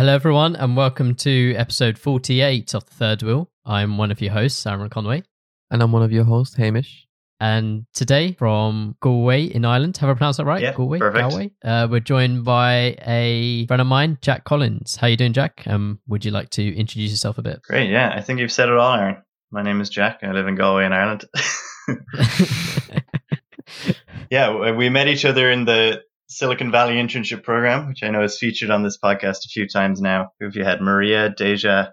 Hello, everyone, and welcome to episode 48 of The Third Wheel. I'm one of your hosts, Aaron Conway. And I'm one of your hosts, Hamish. And today from Galway in Ireland, have I pronounced that right? Yeah, Galway, perfect. Galway. Uh, we're joined by a friend of mine, Jack Collins. How you doing, Jack? Um, would you like to introduce yourself a bit? Great, yeah. I think you've said it all, Aaron. My name is Jack. I live in Galway in Ireland. yeah, we met each other in the Silicon Valley internship program, which I know is featured on this podcast a few times now. Who have you had? Maria, Deja,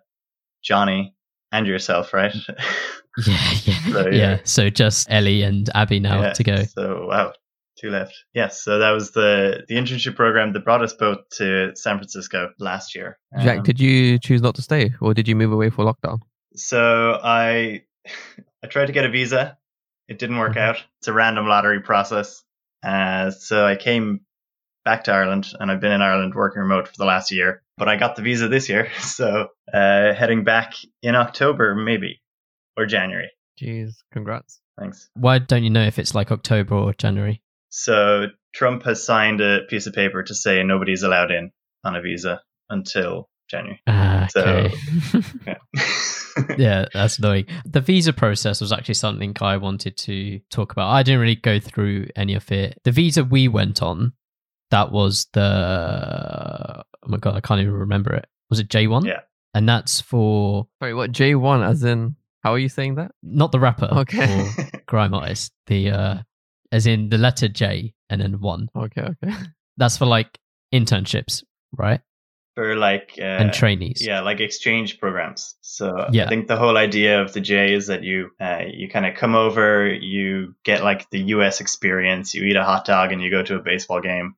Johnny, and yourself, right? yeah, yeah, So, yeah. yeah. So just Ellie and Abby now Yeah, to go. So wow, two left. Yes, so that was the the internship program that brought us both to San Francisco last year. Jack, Um, did you choose not to stay or did you move away for lockdown? So I I tried to get a visa. It didn't work Mhm. out. It's a random lottery process. Uh, so I came back to Ireland and I've been in Ireland working remote for the last year. But I got the visa this year. So uh, heading back in October, maybe, or January. Jeez, congrats. Thanks. Why don't you know if it's like October or January? So Trump has signed a piece of paper to say nobody's allowed in on a visa until January. Ah, So- okay. Yeah. yeah, that's annoying. The visa process was actually something I wanted to talk about. I didn't really go through any of it. The visa we went on, that was the oh my god, I can't even remember it. Was it J one? Yeah. and that's for Sorry, what J1 as in how are you saying that? not the rapper Okay. or grime artist. The uh, as in the letter J and then one. Okay, okay. That's for like internships, right? for like uh, and trainees. Yeah, like exchange programs. So Yeah. I think the whole idea of the J is that you uh, you kind of come over, you get like the U.S. experience, you eat a hot dog, and you go to a baseball game,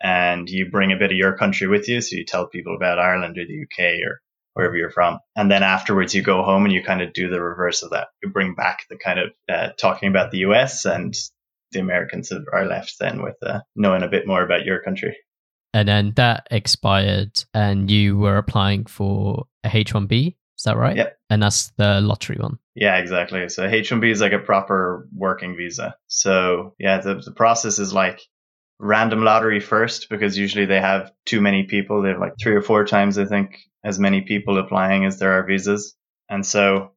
and you bring a bit of your country with you. So you tell people about Ireland or the U.K. or wherever you're from, and then afterwards you go home and you kind of do the reverse of that. You bring back the kind of uh, talking about the U.S. and the Americans are left then with uh, knowing a bit more about your country. and then that expired and you were applying for a H1B, is that right? Yep. And that's the lottery one. Yeah, exactly. So H1B is like a proper working visa. So yeah, the, the process is like random lottery first because usually they have too many people. They have like three or four times, I think, as many people applying as there are visas. And so,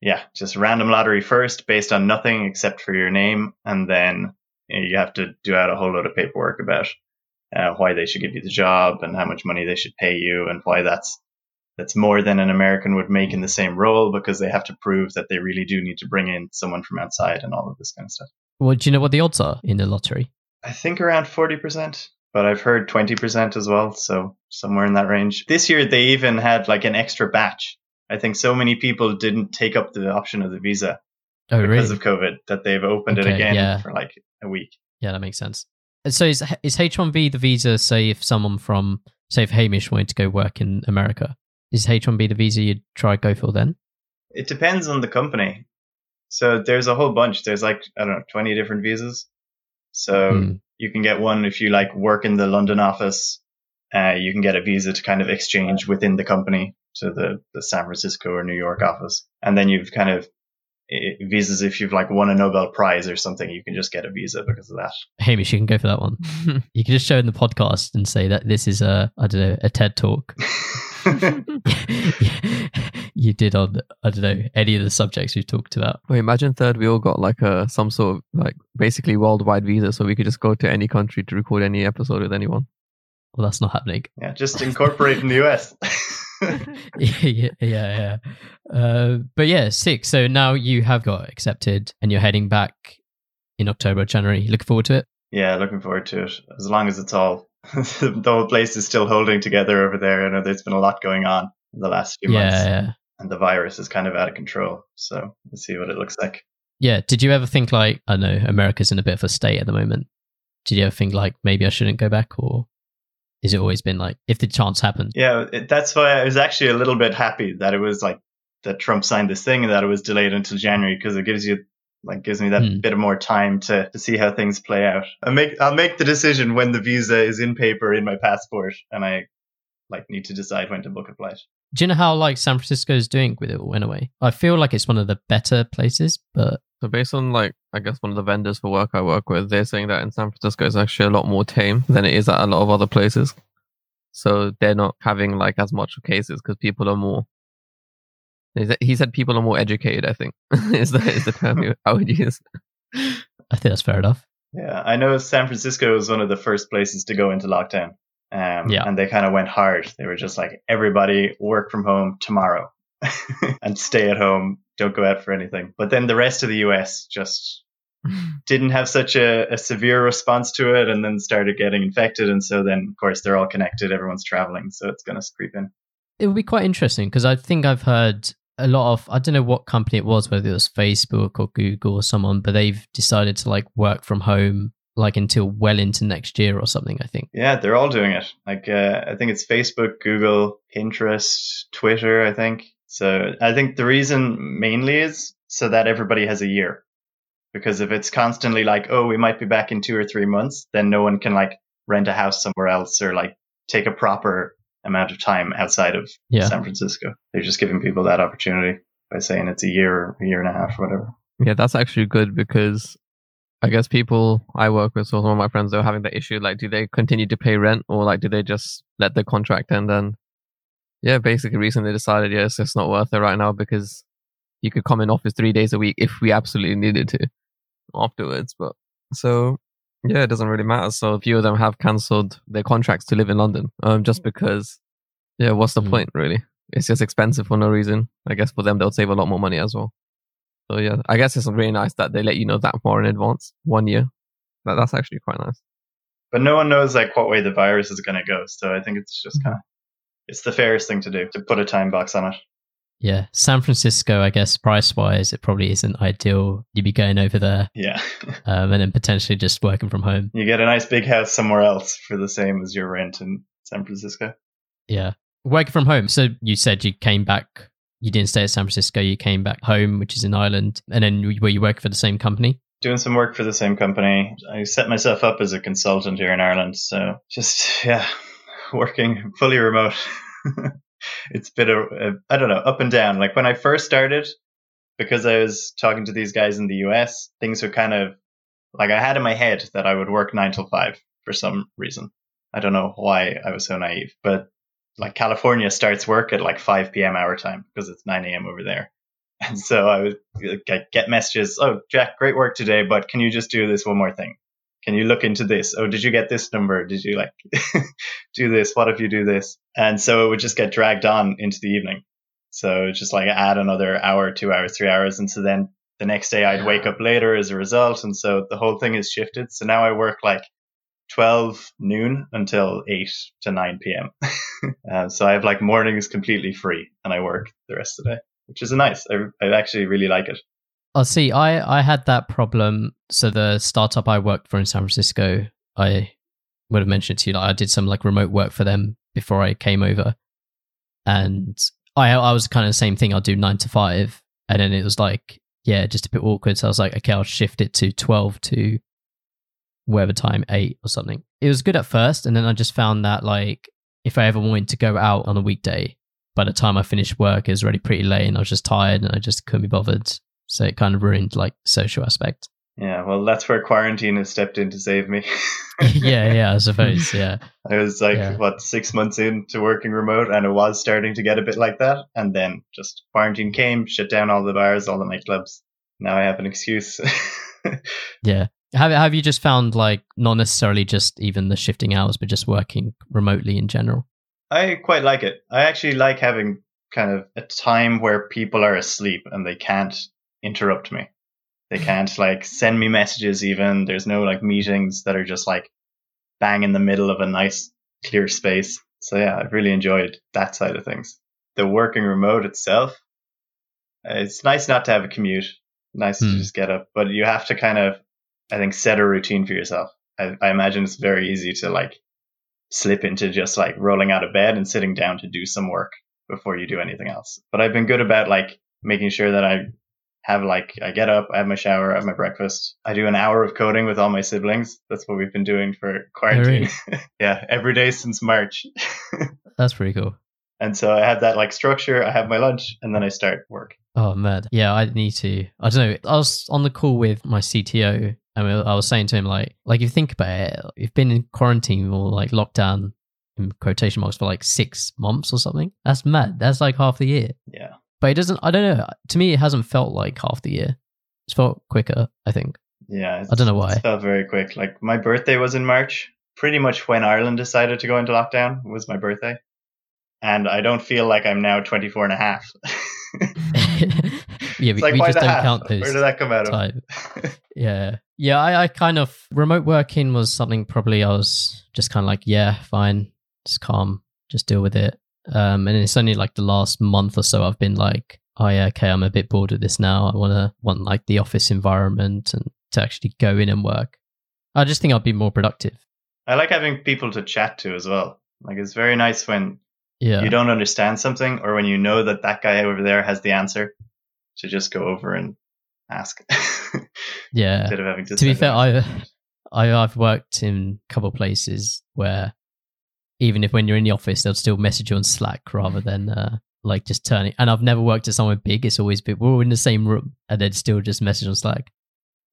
yeah, just random lottery first based on nothing except for your name. And then you, know, you have to do out a whole load of paperwork about uh, why they should give you the job and how much money they should pay you and why that's that's more than an American would make in the same role because they have to prove that they really do need to bring in someone from outside and all of this kind of stuff. Well, do you know what the odds are in the lottery? I think around 40%, but I've heard 20% as well. So somewhere in that range. This year, they even had like an extra batch. I think so many people didn't take up the option of the visa Oh, because really? of COVID that they've opened it again yeah. for like a week. yeah, that makes sense. And So is, is H1B the visa, say, if someone from, say, if Hamish wanted to go work in America, is H1B the visa you'd try go for then? It depends on the company. So there's a whole bunch. There's like, I don't know, 20 different visas. So Hmm. you can get one if you like work in the London office. Uh, you can get a visa to kind of exchange within the company to the, the San Francisco or New York office. And then you've kind of eh, visas if you've like won a Nobel Prize or something, you can just get a visa because of that. Hamish, you can go for that one. You can just show in the podcast and say that this is a, I don't know, a TED talk. you did on, I don't know, any of the subjects we've talked about. Wait, imagine third we all got like a some sort of like basically worldwide visa so we could just go to any country to record any episode with anyone. Well, that's not happening. yeah, just incorporate in the US. yeah, yeah, yeah. Uh, but yeah, sick. So now you have got accepted and you're heading back in October, January. Looking forward to it. yeah, looking forward to it. As long as it's all, the whole place is still holding together over there. I know there's been a lot going on in the last few Yeah, months. yeah. And the virus is kind of out of control. So let's see what it looks like. Yeah. Did you ever think like, I know America's in a bit of a state at the moment. Did you ever think like maybe I shouldn't go back or is it always been like if the chance happened? Yeah, it, that's why I was actually a little bit happy that it was like that Trump signed this thing and that it was delayed until January because it gives you like gives me that Hmm. bit of more time to, to see how things play out. I make I'll make the decision when the visa is in paper in my passport and I like need to decide when to book a flight. Do you know how like San Francisco is doing with it all in a way? I feel like it's one of the better places, but So based on like I guess one of the vendors for work I work with, they're saying that in San Francisco it's actually a lot more tame than it is at a lot of other places. so they're not having like as much cases because people are more. He said- people are more educated. I think is the is the term you- I would use. I think that's fair enough. Yeah, I know San Francisco was one of the first places to go into lockdown. Um, Yeah. And they kind of went hard. They were just like, everybody work from home tomorrow and stay at home. Don't go out for anything. But then the rest of the US just didn't have such a, a severe response to it and then started getting infected. And so then, of course, they're all connected. Everyone's traveling. So it's going to creep in. It would be quite interesting because I think I've heard a lot of I don't know what company it was, whether it was Facebook or Google or someone, but they've decided to like work from home like until well into next year or something. I think. Yeah, they're all doing it. Like, uh, I think it's Facebook, Google, Pinterest, Twitter, I think. So I think the reason mainly is so that everybody has a year. Because if it's constantly like, oh, we might be back in two or three months, then no one can like rent a house somewhere else or like take a proper amount of time outside of Yeah. San Francisco. They're just giving people that opportunity by saying it's a year or a year and a half or whatever. Yeah, that's actually good because I guess people I work with, so some of my friends, they're having that issue like, do they continue to pay rent or like, do they just let the contract end? And yeah, basically recently decided, yeah, it's just not worth it right now because you could come in office three days a week if we absolutely needed to afterwards. But so yeah, it doesn't really matter. So a few of them have cancelled their contracts to live in London, um, just because, yeah, what's the Hmm. point really? It's just expensive for no reason. I guess for them, they'll save a lot more money as well. So yeah, I guess it's really nice that they let you know that far in advance, one year. That, that's actually quite nice. But no one knows like what way the virus is going to go. So I think it's just kind of, it's the fairest thing to do to put a time box on it. Yeah, San Francisco, I guess price wise, it probably isn't ideal. You'd be going over there Yeah. um, and then potentially just working from home. you get a nice big house somewhere else for the same as your rent in San Francisco. Yeah. Working from home. So you said you came back, you didn't stay at San Francisco, you came back home, which is in Ireland. And then were you working for the same company? Doing some work for the same company. I set myself up as a consultant here in Ireland. So just, yeah, working fully remote. it's been a, I don't know, up and down. Like when I first started, because I was talking to these guys in the US, things were kind of like I had in my head that I would work nine till five for some reason. I don't know why I was so naive, but like California starts work at like 5 p.m. our time because it's 9 a.m. over there. And so I would like, get messages, oh, Jack, great work today, but can you just do this one more thing? Can you look into this? Oh, did you get this number? Did you like do this? What if you do this? And so it would just get dragged on into the evening. So just like add another hour, two hours, three hours. And so then the next day I'd wake up later as a result. And so the whole thing is shifted. So now I work like 12 noon until 8 to 9 p.m. uh, so I have like mornings completely free and I work the rest of the day, which is nice. I, I actually really like it. Oh, see, I, I had that problem. So the startup I worked for in San Francisco, I would have mentioned to you, like I did some like remote work for them before I came over. And I, I was kind of the same thing. I'll do nine to five. And then it was like, yeah, just a bit awkward. So I was like, okay, I'll shift it to 12 to whatever time, eight or something. It was good at first. And then I just found that like, if I ever wanted to go out on a weekday, by the time I finished work, it was already pretty late and I was just tired and I just couldn't be bothered. So it kind of ruined like social aspect. Yeah, well, that's where quarantine has stepped in to save me. yeah, yeah, I suppose. Yeah. I was like, Yeah. what, six months into working remote, and it was starting to get a bit like that. And then just quarantine came, shut down all the bars, all the nightclubs. Now I have an excuse. Yeah. Have have you just found like not necessarily just even the shifting hours, but just working remotely in general? I quite like it. I actually like having kind of a time where people are asleep and they can't interrupt me. They can't like send me messages even. There's no like meetings that are just like bang in the middle of a nice clear space. So yeah, I've really enjoyed that side of things. The working remote itself, it's nice not to have a commute. Nice to Hmm. just get up, but you have to kind of, I think, set a routine for yourself. I, I imagine it's very easy to like slip into just like rolling out of bed and sitting down to do some work before you do anything else. But I've been good about like making sure that I have like I get up, I have my shower, I have my breakfast. I do an hour of coding with all my siblings. That's what we've been doing for quarantine. yeah, every day since March. That's pretty cool. and so I have that like structure, I have my lunch and then I start work. Oh man, yeah, I need to. I don't know. I was on the call with my CTO, and we- I was saying to him like, like if you think about it, you've been in quarantine or like lockdown in quotation marks for like six months or something. That's mad. That's like half the year. Yeah. But it doesn't. I don't know. To me, it hasn't felt like half the year. It's felt quicker. I think. Yeah. I don't know why. It felt very quick. Like my birthday was in March. Pretty much when Ireland decided to go into lockdown was my birthday. And I don't feel like I'm now 24 and a half. yeah, we, like, we just don't half? count those Where did that come out of? Yeah. Yeah, I, I kind of remote working was something probably I was just kind of like, yeah, fine, just calm, just deal with it. Um, and it's only like the last month or so I've been like, oh yeah, okay, I'm a bit bored of this now. I want to want like the office environment and to actually go in and work. I just think I'd be more productive. I like having people to chat to as well. Like it's very nice when Yeah. you don't understand something or when you know that that guy over there has the answer to just go over and ask yeah. instead of having to To be fair, I. I I've worked in a couple of places where even if when you're in the office, they'll still message you on Slack rather than uh, like just turning. And I've never worked at somewhere big. It's always been we're all in the same room and they'd still just message on Slack.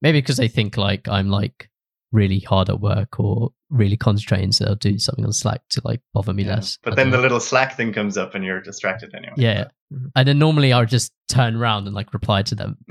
Maybe because they think like I'm like really hard at work or really concentrating, so they'll do something on Slack to like bother me Yeah. less. But then don't the little Slack thing comes up and you're distracted anyway. yeah, and then normally I would just turn around and like reply to them.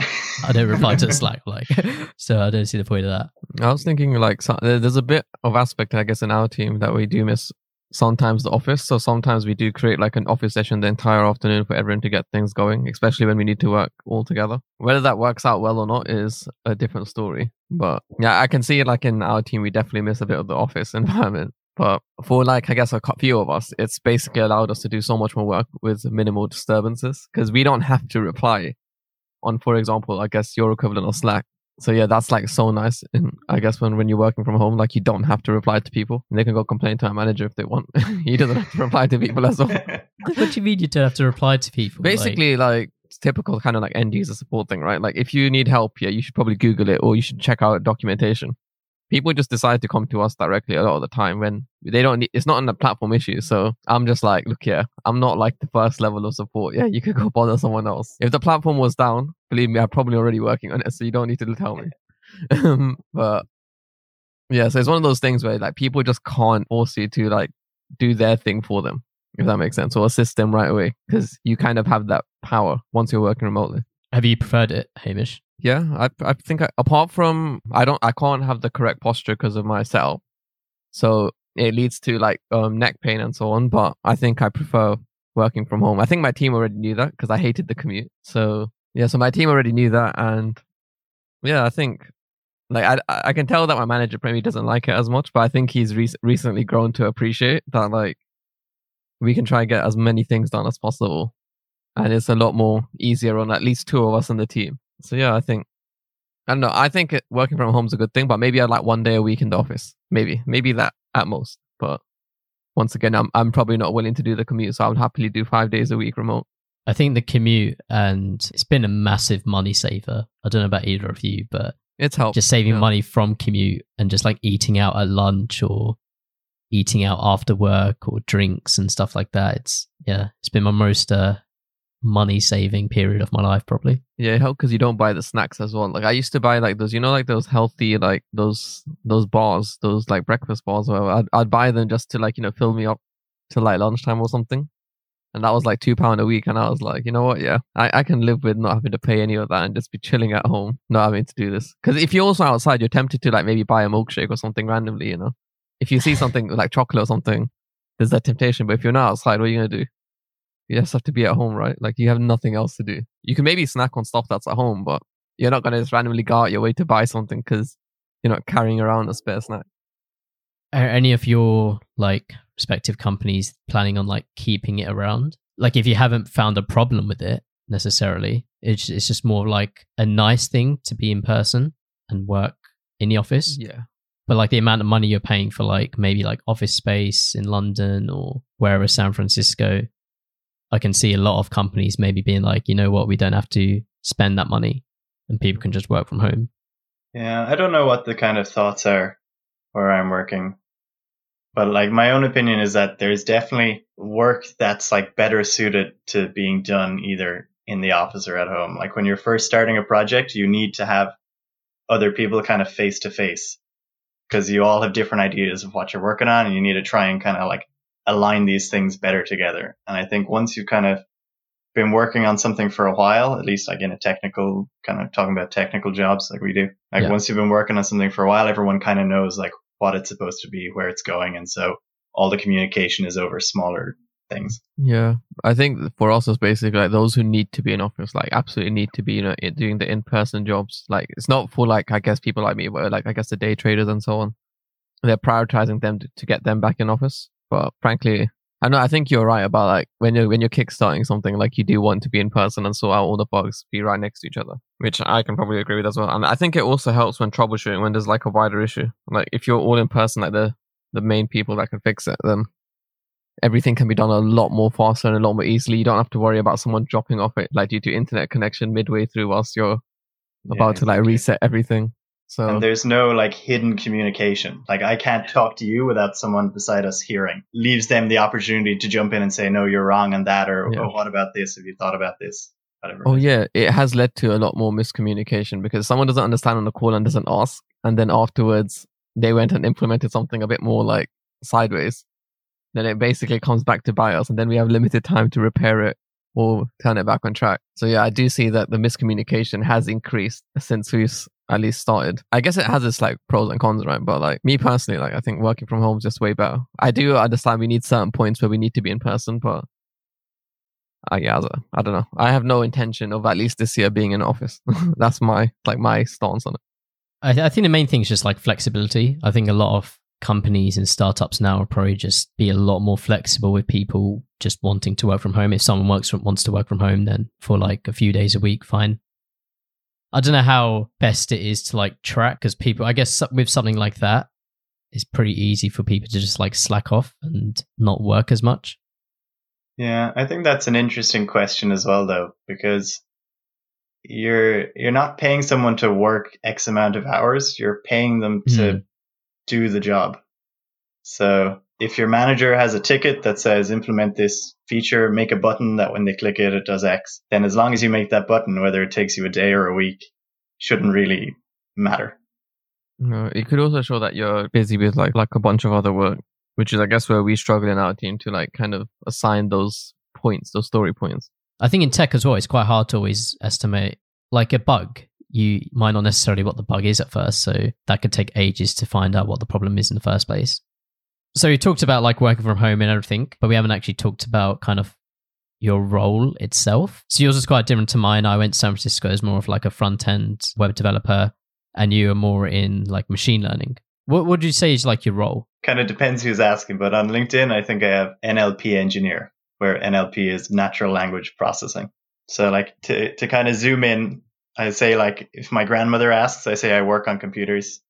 I don't reply to Slack like, so I don't see the point of that. I was thinking like there's a bit of aspect I guess in our team that we do miss sometimes the office. So sometimes we do create like an office session the entire afternoon for everyone to get things going, especially when we need to work all together. Whether that works out well or not is a different story. But yeah, I can see like in our team we definitely miss a bit of the office environment. But for like I guess a few of us, it's basically allowed us to do so much more work with minimal disturbances because we don't have to reply on, for example, I guess your equivalent of Slack so yeah, that's like so nice. And I guess when, when you're working from home, like you don't have to reply to people. And they can go complain to our manager if they want. he doesn't have to reply to people as well. what do you mean you don't have to reply to people? Like- Basically, like it's typical kind of like end user support thing, right? Like if you need help, yeah, you should probably Google it or you should check out documentation. People just decide to come to us directly a lot of the time when they don't need, it's not on the platform issue. So I'm just like, look here, I'm not like the first level of support. Yeah, you could go bother someone else. If the platform was down, believe me, I'm probably already working on it. So you don't need to tell me. Um, but yeah, so it's one of those things where like people just can't force you to like do their thing for them, if that makes sense, or assist them right away because you kind of have that power once you're working remotely. have you preferred it, Hamish? Yeah, I I think I, apart from I don't I can't have the correct posture because of my setup, so it leads to like um neck pain and so on. But I think I prefer working from home. I think my team already knew that because I hated the commute. So yeah, so my team already knew that, and yeah, I think like I I can tell that my manager probably doesn't like it as much, but I think he's re- recently grown to appreciate that like we can try and get as many things done as possible, and it's a lot more easier on at least two of us in the team. So yeah, I think I don't know. I think working from home is a good thing, but maybe I'd like one day a week in the office. Maybe, maybe that at most. But once again, I'm I'm probably not willing to do the commute, so I would happily do five days a week remote. I think the commute and it's been a massive money saver. I don't know about either of you, but It's helped. just saving yeah. money from commute and just like eating out at lunch or eating out after work or drinks and stuff like that. It's yeah, it's been my most uh, money saving period of my life probably. Yeah, it helped because you don't buy the snacks as well. Like I used to buy like those, you know, like those healthy, like those those bars, those like breakfast bars. Or. I'd I'd buy them just to like you know fill me up to like lunchtime or something. And that was like two pound a week, and I was like, you know what? Yeah, I, I can live with not having to pay any of that and just be chilling at home, not having to do this. Because if you're also outside, you're tempted to like maybe buy a milkshake or something randomly, you know. If you see something like chocolate or something, there's that temptation. But if you're not outside, what are you gonna do? You just have to be at home, right? Like you have nothing else to do. You can maybe snack on stuff that's at home, but you're not gonna just randomly go out your way to buy something because you're not carrying around a spare snack. Are any of your like respective companies planning on like keeping it around? Like if you haven't found a problem with it necessarily, it's it's just more like a nice thing to be in person and work in the office. Yeah. But like the amount of money you're paying for like maybe like office space in London or wherever San Francisco, I can see a lot of companies maybe being like, you know what, we don't have to spend that money and people can just work from home. Yeah, I don't know what the kind of thoughts are where I'm working. But like my own opinion is that there's definitely work that's like better suited to being done either in the office or at home. Like when you're first starting a project, you need to have other people kind of face to face because you all have different ideas of what you're working on and you need to try and kind of like align these things better together. And I think once you've kind of been working on something for a while, at least like in a technical kind of talking about technical jobs like we do. Like Yeah. once you've been working on something for a while, everyone kind of knows like what it's supposed to be, where it's going. And so all the communication is over smaller things. Yeah, I think for us it's basically like those who need to be in office, like absolutely need to be, you know, doing the in-person jobs. Like it's not for like I guess people like me, but like I guess the day traders and so on. They're prioritizing them to, to get them back in office. But frankly, I know I think you're right about like when you're when you're kickstarting something, like you do want to be in person and sort out all the bugs, be right next to each other, which I can probably agree with as well. And I think it also helps when troubleshooting when there's like a wider issue. Like if you're all in person, like the the main people that can fix it, then everything can be done a lot more faster and a lot more easily. You don't have to worry about someone dropping off it, like due to internet connection midway through whilst you're about to like reset everything. So And there's no like hidden communication. Like I can't talk to you without someone beside us hearing. Leaves them the opportunity to jump in and say, no, you're wrong on that. Or, oh, Yeah. oh, what about this? Have you thought about this? Whatever. Oh yeah, it has led to a lot more miscommunication because someone doesn't understand on the call and doesn't ask, and then afterwards they went and implemented something a bit more like sideways. Then it basically comes back to bite us, and then we have limited time to repair it or turn it back on track. So yeah, I do see that the miscommunication has increased since we've at least started. I guess it has its like pros and cons, right? But like me personally, like I think working from home is just way better. I do understand we need certain points where we need to be in person, but uh, yeah, I don't- I don't know. I have no intention of at least this year being in office. That's my like my stance on it. I, I think the main thing is just like flexibility. I think a lot of companies and startups now will probably just be a lot more flexible with people just wanting to work from home. If someone works from, wants to work from home, then for like a few days a week, fine. I don't know how best it is to like track because people, I guess with something like that, it's pretty easy for people to just like slack off and not work as much. Yeah, I think that's an interesting question as well, though, because you're you're not paying someone to work X amount of hours. You're paying them to Hmm. do the job. So if your manager has a ticket that says implement this feature, make a button that when they click it, it does X, then as long as you make that button, whether it takes you a day or a week, shouldn't really matter. No, it could also show that you're busy with like like a bunch of other work, which is I guess where we struggle in our team to like kind of assign those points, those story points. I think in tech as well, it's quite hard to always estimate like a bug. You might not necessarily what the bug is at first, so that could take ages to find out what the problem is in the first place. So we talked about like working from home and everything, but we haven't actually talked about kind of your role itself. So yours is quite different to mine. I went to San Francisco as more of like a front end web developer, and you are more in like machine learning. What would you say is like your role? Kind of depends who's asking, but on LinkedIn, I think I have NLP engineer, where NLP is natural language processing. So like to, to kind of zoom in, I say like if my grandmother asks, I say I work on computers.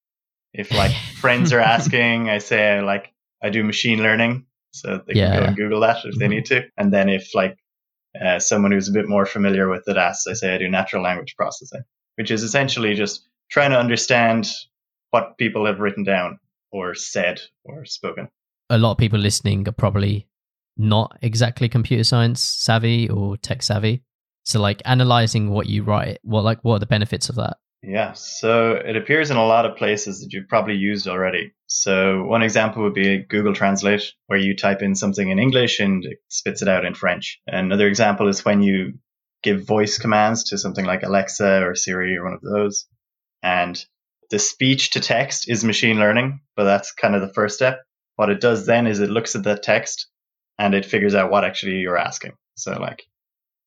If like friends are asking, I say I like I do machine learning. So they Yeah, can go and Google that if they Mhm. need to. And then if like uh, someone who's a bit more familiar with it asks, I say I do natural language processing, which is essentially just trying to understand what people have written down or said or spoken. a lot of people listening are probably not exactly computer science savvy or tech savvy. So like analyzing what you write, what like what are the benefits of that? Yeah, so it appears in a lot of places that you've probably used already. So one example would be Google Translate, where you type in something in English and it spits it out in French. Another example is when you give voice commands to something like Alexa or Siri or one of those. And the speech to text is machine learning, but that's kind of the first step. What it does then is it looks at that text and it figures out what actually you're asking. So like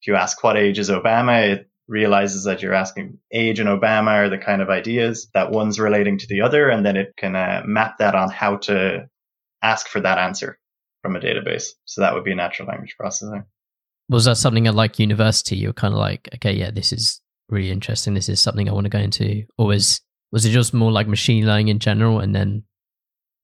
if you ask what age is Obama, it realizes that you're asking age and Obama are the kind of ideas that one's relating to the other, and then it can uh, map that on how to ask for that answer from a database. So that would be natural language processing. Was that something at like university you're kind of like, okay, yeah, this is really interesting. This is something I want to go into. Or was was it just more like machine learning in general and then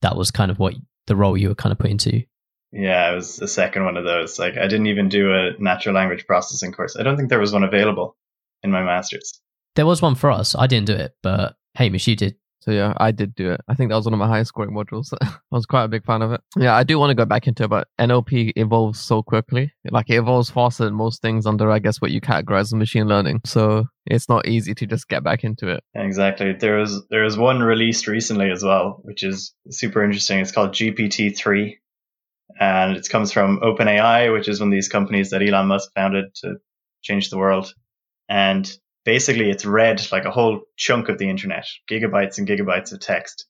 that was kind of what the role you were kind of put into? Yeah, it was the second one of those. Like I didn't even do a natural language processing course. I don't think there was one available in my master's. There was one for us. I didn't do it, but Hamish, you did. So yeah, I did do it. I think that was one of my highest scoring modules. I was quite a big fan of it. Yeah, I do want to go back into it, but NLP evolves so quickly. Like it evolves faster than most things under, I guess, what you categorize as machine learning. So it's not easy to just get back into it. Exactly. There was there was one released recently as well, which is super interesting. It's called GPT three, and it comes from OpenAI, which is one of these companies that Elon Musk founded to change the world. And basically, it's read like a whole chunk of the internet, gigabytes and gigabytes of text.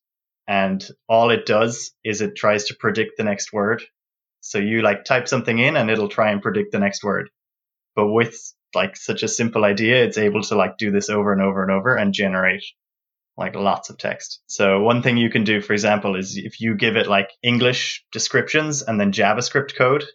And all it does is it tries to predict the next word. So you like type something in and it'll try and predict the next word. But with like such a simple idea, it's able to like do this over and over and over and generate like lots of text. So one thing you can do, for example, is if you give it like English descriptions and then JavaScript code,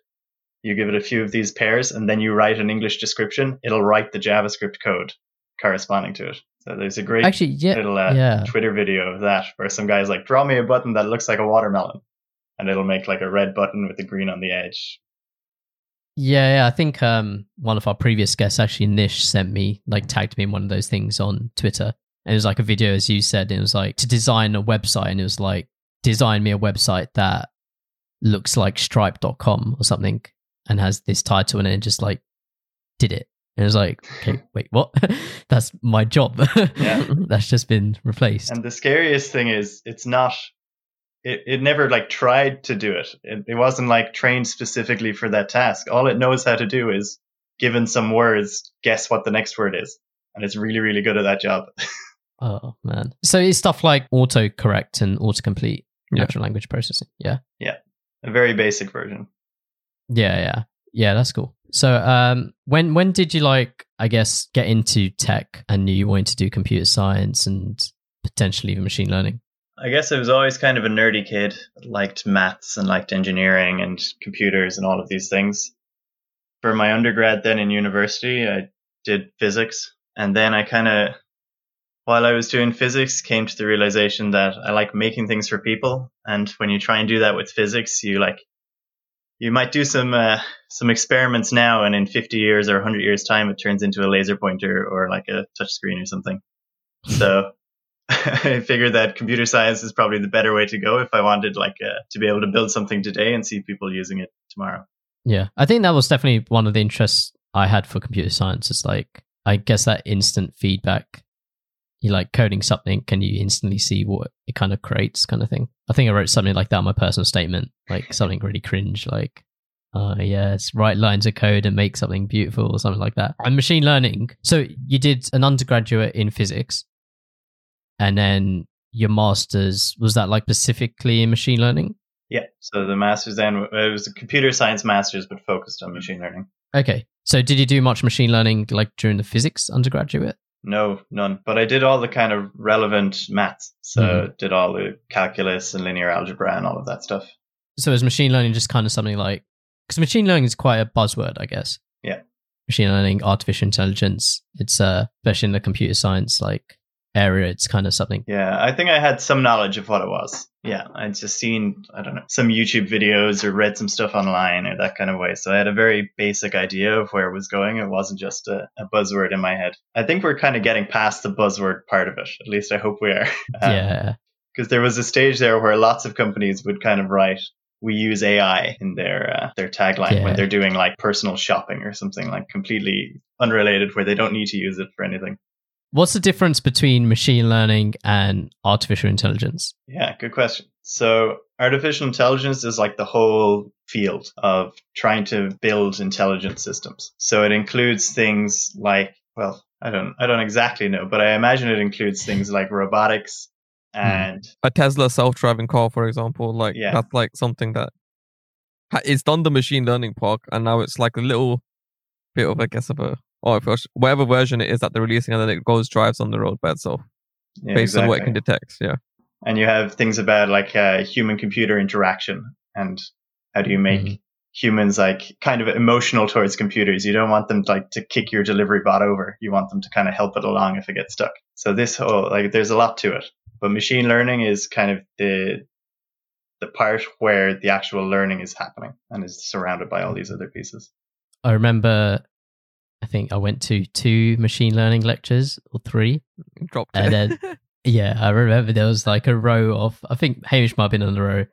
you give it a few of these pairs and then you write an English description, it'll write the JavaScript code corresponding to it. So there's a great Actually, yeah, little uh, yeah. Twitter video of that where some guy's like, draw me a button that looks like a watermelon. And it'll make like a red button with the green on the edge. Yeah, yeah, I think um, one of our previous guests, actually Nish, sent me like tagged me in one of those things on Twitter, and it was like a video, as you said, and it was like to design a website, and it was like design me a website that looks like Stripe.com or something, and has this title, and it just like did it, and it was like, okay, wait, what? That's my job. Yeah. That's just been replaced. And the scariest thing is it's not it, it never like tried to do it. it. It wasn't like trained specifically for that task. All it knows how to do is given some words, guess what the next word is. And it's really, really good at that job. Oh man. So it's stuff like autocorrect and autocomplete Yeah. natural language processing. Yeah. Yeah. A very basic version. Yeah, yeah. Yeah, that's cool. So um when when did you like I guess get into tech and knew you wanted to do computer science and potentially even machine learning? I guess I was always kind of a nerdy kid, liked maths and liked engineering and computers and all of these things. For my undergrad then in university, I did physics. And then I kind of, while I was doing physics, came to the realization that I like making things for people. And when you try and do that with physics, you like, you might do some, uh, some experiments now and in 50 years or 100 years time, it turns into a laser pointer or like a touch screen or something. So I figured that computer science is probably the better way to go if I wanted like uh, to be able to build something today and see people using it tomorrow. Yeah. I think that was definitely one of the interests I had for computer science is like I guess that instant feedback. You like coding something, can you instantly see what it kind of creates kind of thing? I think I wrote something like that in my personal statement, like something really cringe, like uh yes, write lines of code and make something beautiful or something like that. And machine learning. So you did an undergraduate in physics and then your masters was that like specifically in machine learning? Yeah. So the master's then it was a computer science master's, but focused on machine learning. Okay. So did you do much machine learning like during the physics undergraduate? No, none. But I did all the kind of relevant maths. So Mhm. did all the calculus and linear algebra and all of that stuff. So is machine learning just kind of something like because machine learning is quite a buzzword, I guess. Yeah. Machine learning, artificial intelligence. It's uh especially in the computer science like area, it's kind of something. Yeah, I think I had some knowledge of what it was. Yeah, I'd just seen, I don't know, some YouTube videos or read some stuff online or that kind of way. So I had a very basic idea of where it was going. It wasn't just a, a buzzword in my head. I think we're kind of getting past the buzzword part of it. At least I hope we are. yeah. Because there was a stage there where lots of companies would kind of write, we use AI in their uh, their tagline Yeah. when they're doing like personal shopping or something like completely unrelated where they don't need to use it for anything. What's the difference between machine learning and artificial intelligence? Yeah, good question. So, artificial intelligence is like the whole field of trying to build intelligent systems. So it includes things like, well, I don't, I don't exactly know, but I imagine it includes things like robotics hmm. and a Tesla self-driving car, for example, like Yeah. that's like something that it's done the machine learning part, and now it's like a little bit of, I guess, of a or if it's- whatever version it is that they're releasing, and then it goes drives on the road by itself yeah, based on what it exactly. can detect. Yeah, and you have things about like uh, human computer interaction and how do you make Mhm. humans like kind of emotional towards computers you don't want them to, like to kick your delivery bot over you want them to kind of help it along if it gets stuck so this whole like there's a lot to it but machine learning is kind of the the part where the actual learning is happening and is surrounded by all these other pieces I remember I think I went to two machine learning lectures or three. dropped And it. Yeah, I remember there was like a row of I think Hamish might have been on the row.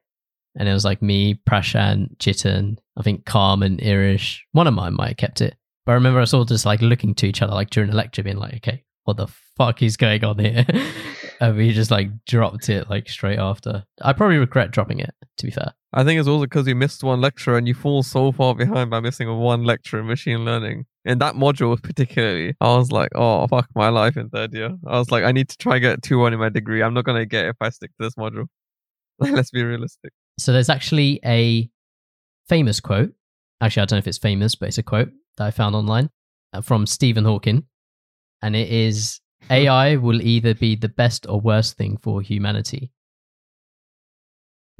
And it was like me, Prashant, Chitan, I think Calm and Irish. One of mine might have kept it. But I remember us all just like looking to each other like during the lecture being like, okay, what the fuck is going on here? and we just like dropped it like straight after. I probably regret dropping it. To be fair, I think it's also because you missed one lecture and you fall so far behind by missing one lecture in machine learning. In that module particularly, I was like, oh fuck my life in third year. I was like, I need to try get two one in my degree. I'm not gonna get it if I stick to this module. Let's be realistic. so there's actually a famous quote. Actually, I don't know if it's famous, but it's a quote that I found online uh, from Stephen Hawking, and it is AI will either be the best or worst thing for humanity.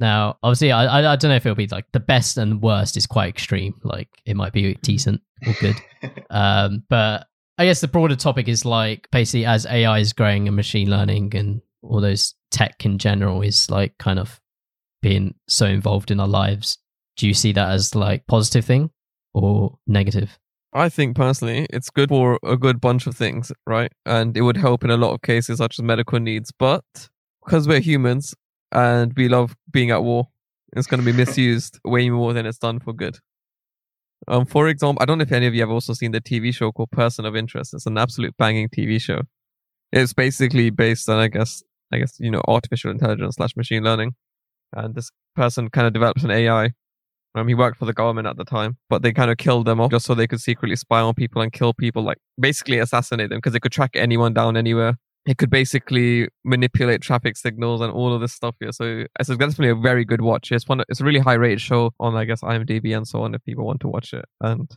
Now, obviously, I, I I don't know if it'll be like the best and worst is quite extreme. Like it might be decent or good, um, but I guess the broader topic is like basically as AI is growing and machine learning and all those tech in general is like kind of being so involved in our lives. Do you see that as like positive thing or negative? I think personally, it's good for a good bunch of things, right? And it would help in a lot of cases, such as medical needs. But because we're humans and we love being at war, it's going to be misused way more than it's done for good. Um, for example, I don't know if any of you have also seen the TV show called Person of Interest. It's an absolute banging TV show. It's basically based on, I guess, I guess you know, artificial intelligence slash machine learning, and this person kind of develops an AI um, he worked for the government at the time, but they kind of killed them off just so they could secretly spy on people and kill people, like basically assassinate them because they could track anyone down anywhere. It could basically manipulate traffic signals and all of this stuff here. So it's definitely a very good watch. It's one. It's a really high rated show on, I guess, IMDb and so on. If people want to watch it, and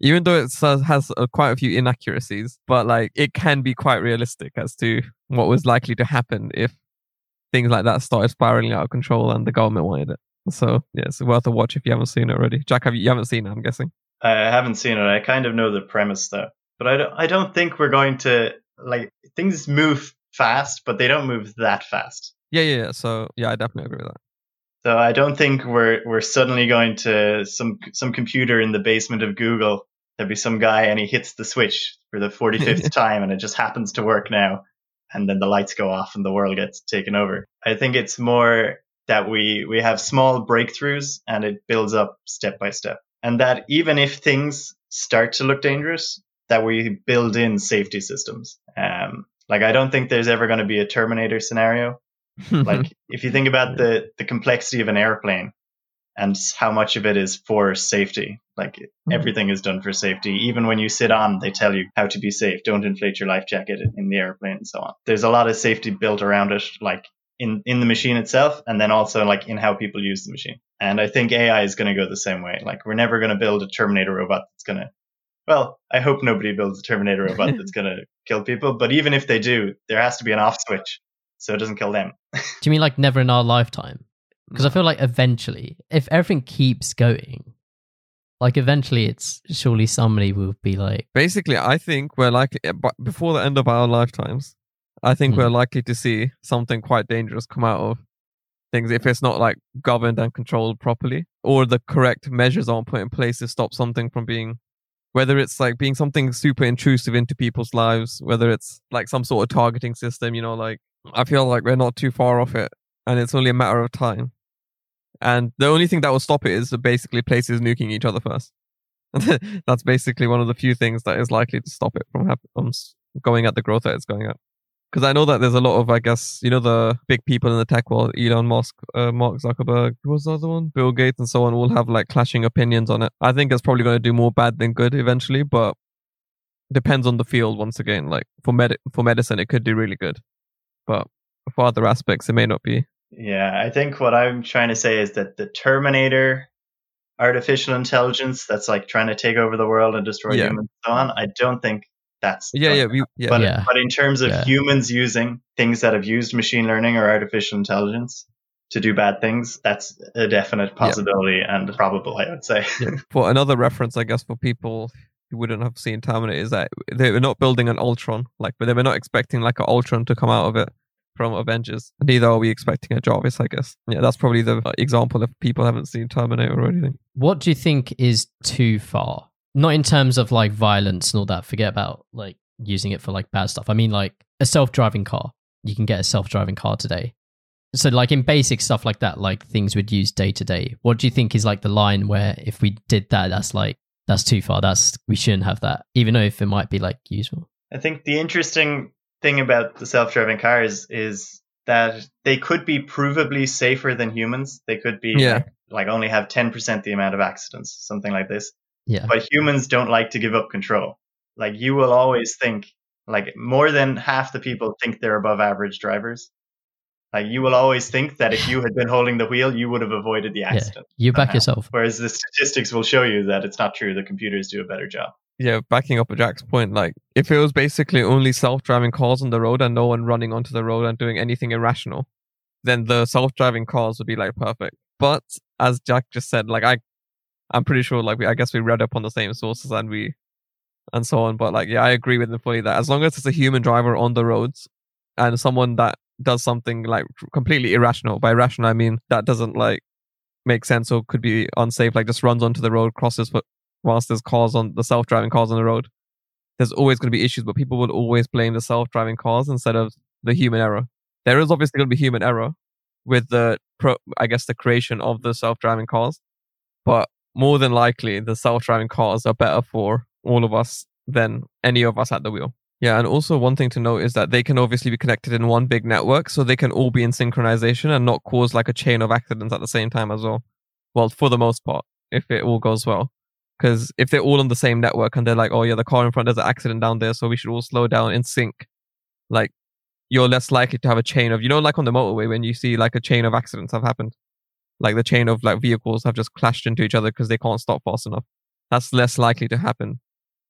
even though it has uh, quite a few inaccuracies, but like it can be quite realistic as to what was likely to happen if things like that started spiraling out of control and the government wanted it. So yeah, it's worth a watch if you haven't seen it already. Jack, have you, you haven't seen it? I'm guessing. I haven't seen it. I kind of know the premise though, but I don't. I don't think we're going to like things move fast, but they don't move that fast. Yeah, yeah. yeah. So yeah, I definitely agree with that. So I don't think we're we're suddenly going to some some computer in the basement of Google. There'll be some guy and he hits the switch for the 45th time and it just happens to work now. And then the lights go off and the world gets taken over. I think it's more that we we have small breakthroughs and it builds up step by step. And that even if things start to look dangerous, that we build in safety systems. Um, like I don't think there's ever going to be a Terminator scenario. like if you think about the the complexity of an airplane and how much of it is for safety, like Mm-hmm. everything is done for safety. Even when you sit on, they tell you how to be safe. Don't inflate your life jacket in the airplane and so on. There's a lot of safety built around it, like in in the machine itself, and then also like in how people use the machine. And I think AI is going to go the same way. Like we're never going to build a Terminator robot that's going to well, I hope nobody builds a Terminator robot that's going to kill people. But even if they do, there has to be an off switch so it doesn't kill them. Do you mean like never in our lifetime? Because I feel like eventually, if everything keeps going, like eventually, it's surely somebody will be like, Basically, I think we're likely eh, before the end of our lifetimes. I think Hmm. we're likely to see something quite dangerous come out of things if it's not like governed and controlled properly, or the correct measures aren't put in place to stop something from being. Whether it's like being something super intrusive into people's lives, whether it's like some sort of targeting system, you know, like I feel like we're not too far off it, and it's only a matter of time. And the only thing that will stop it is basically places nuking each other first. That's basically one of the few things that is likely to stop it from hap- from going at the growth that it's going at. Because I know that there's a lot of, I guess, you know, the big people in the tech world, Elon Musk, uh, Mark Zuckerberg, who was the other one? Bill Gates and so on, all have like clashing opinions on it. I think it's probably going to do more bad than good eventually, but depends on the field once again. Like for med- for medicine, it could do really good, but for other aspects, it may not be. Yeah, I think what I'm trying to say is that the Terminator artificial intelligence that's like trying to take over the world and destroy Yeah. humans and so on, I don't think that's Yeah, yeah, we, yeah. But, Yeah. but in terms of Yeah. humans using things that have used machine learning or artificial intelligence to do bad things, that's a definite possibility and probable, I would say. Yeah. For another reference, I guess, for people who wouldn't have seen Terminator, is that they were not building an Ultron, like, but they were not expecting like an Ultron to come out of it from Avengers. Neither are we expecting a Jarvis, I guess. Yeah, that's probably the uh, example if people haven't seen Terminator or anything. what do you think is too far? Not in terms of like violence and all that. Forget about like using it for like bad stuff. I mean, like a self driving car. You can get a self driving car today. So, like in basic stuff like that, like things we'd use day to day. What do you think is like the line where if we did that, that's like that's too far. That's we shouldn't have that, even though if it might be like useful. I think the interesting thing about the self-driving cars is that they could be provably safer than humans. They could be Yeah. like, like only have 10% the amount of accidents, something like this. Yeah. But humans don't like to give up control. Like you will always think like more than half the people think they're above average drivers. Like you will always think that if you had been holding the wheel, you would have avoided the Yeah. accident. You back somehow. yourself. Whereas the statistics will show you that it's not true. The computers do a better job. Yeah, backing up at Jack's point, like if it was basically only self-driving cars on the road and no one running onto the road and doing anything irrational, then the self-driving cars would be like perfect. But as Jack just said, like I, I'm pretty sure, like we, I guess we read up on the same sources and we, and so on. But like, yeah, I agree with him fully that as long as it's a human driver on the roads and someone that does something like completely irrational, by irrational I mean that doesn't like make sense or could be unsafe, like just runs onto the road, crosses but whilst there's cars on the self-driving cars on the road, there's always going to be issues, but people will always blame the self-driving cars instead of the human error. There is obviously going to be human error with the, pro, I guess, the creation of the self-driving cars, but more than likely, the self-driving cars are better for all of us than any of us at the wheel. Yeah, and also one thing to note is that they can obviously be connected in one big network, so they can all be in synchronization and not cause like a chain of accidents at the same time as well. Well, for the most part, if it all goes well. Because if they're all on the same network and they're like, oh yeah, the car in front has an accident down there, so we should all slow down in sync, like you're less likely to have a chain of, you know, like on the motorway when you see like a chain of accidents have happened, like the chain of like vehicles have just clashed into each other because they can't stop fast enough. That's less likely to happen.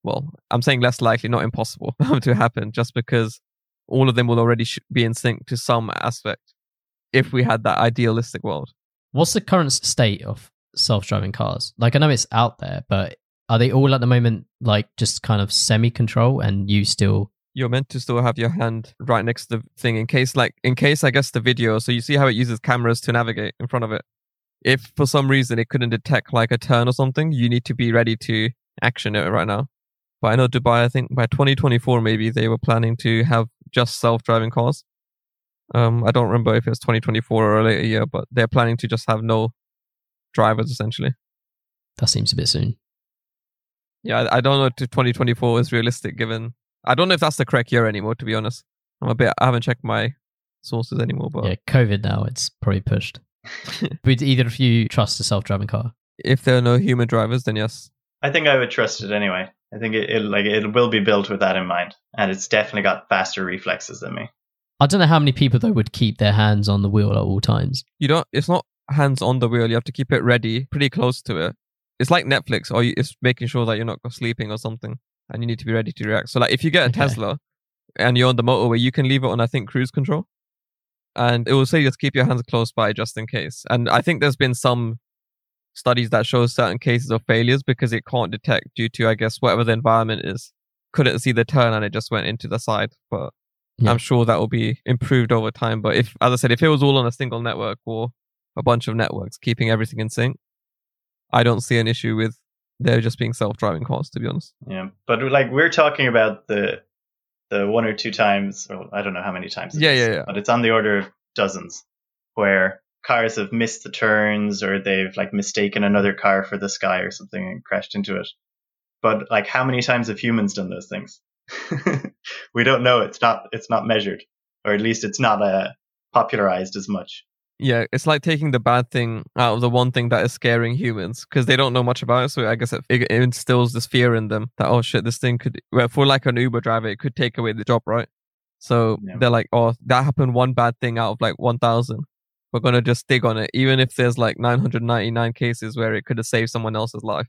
Well, I'm saying less likely, not impossible to happen, just because all of them will already sh- be in sync to some aspect. If we had that idealistic world. What's the current state of self-driving cars? Like I know it's out there, but are they all at the moment like just kind of semi-control and you still you're meant to still have your hand right next to the thing in case like in case i guess the video so you see how it uses cameras to navigate in front of it if for some reason it couldn't detect like a turn or something you need to be ready to action it right now but i know dubai i think by 2024 maybe they were planning to have just self-driving cars um i don't remember if it was 2024 or a later year but they're planning to just have no drivers essentially that seems a bit soon. yeah i, I don't know if 2024 is realistic given I don't know if that's the correct year anymore, to be honest. I'm a bit, I haven't checked my sources anymore, but Yeah, COVID now it's probably pushed. Would either of you trust a self-driving car? if there are no human drivers, then yes. I think I would trust it anyway. I think it, it like it will be built with that in mind, and it's definitely got faster reflexes than me. I don't know how many people though would keep their hands on the wheel at all times. You don't, it's not hands on the wheel. You have to keep it ready, pretty close to it. It's like Netflix, or you, it's making sure that you're not sleeping or something, and you need to be ready to react. So, like, if you get a Okay. Tesla and you're on the motorway, you can leave it on, I think, cruise control, and it will say just keep your hands close by just in case. And I think there's been some studies that show certain cases of failures because it can't detect due to, I guess, whatever the environment is. Couldn't see the turn and it just went into the side, but. Yeah. I'm sure that will be improved over time. But if, as I said, if it was all on a single network or a bunch of networks keeping everything in sync, I don't see an issue with there just being self-driving cars. To be honest, Yeah, but like we're talking about the the one or two times, or I don't know how many times. Yeah, is, yeah, yeah. But it's on the order of dozens, where cars have missed the turns or they've like mistaken another car for the sky or something and crashed into it. But like, how many times have humans done those things? we don't know. It's not. It's not measured, or at least it's not uh, popularized as much. Yeah, it's like taking the bad thing out of the one thing that is scaring humans because they don't know much about it. So I guess it, it instills this fear in them that oh shit, this thing could. Well, for like an Uber driver, it could take away the job, right? So Yeah. they're like, oh, that happened one bad thing out of like one thousand. We're gonna just dig on it, even if there's like 999 cases where it could have saved someone else's life.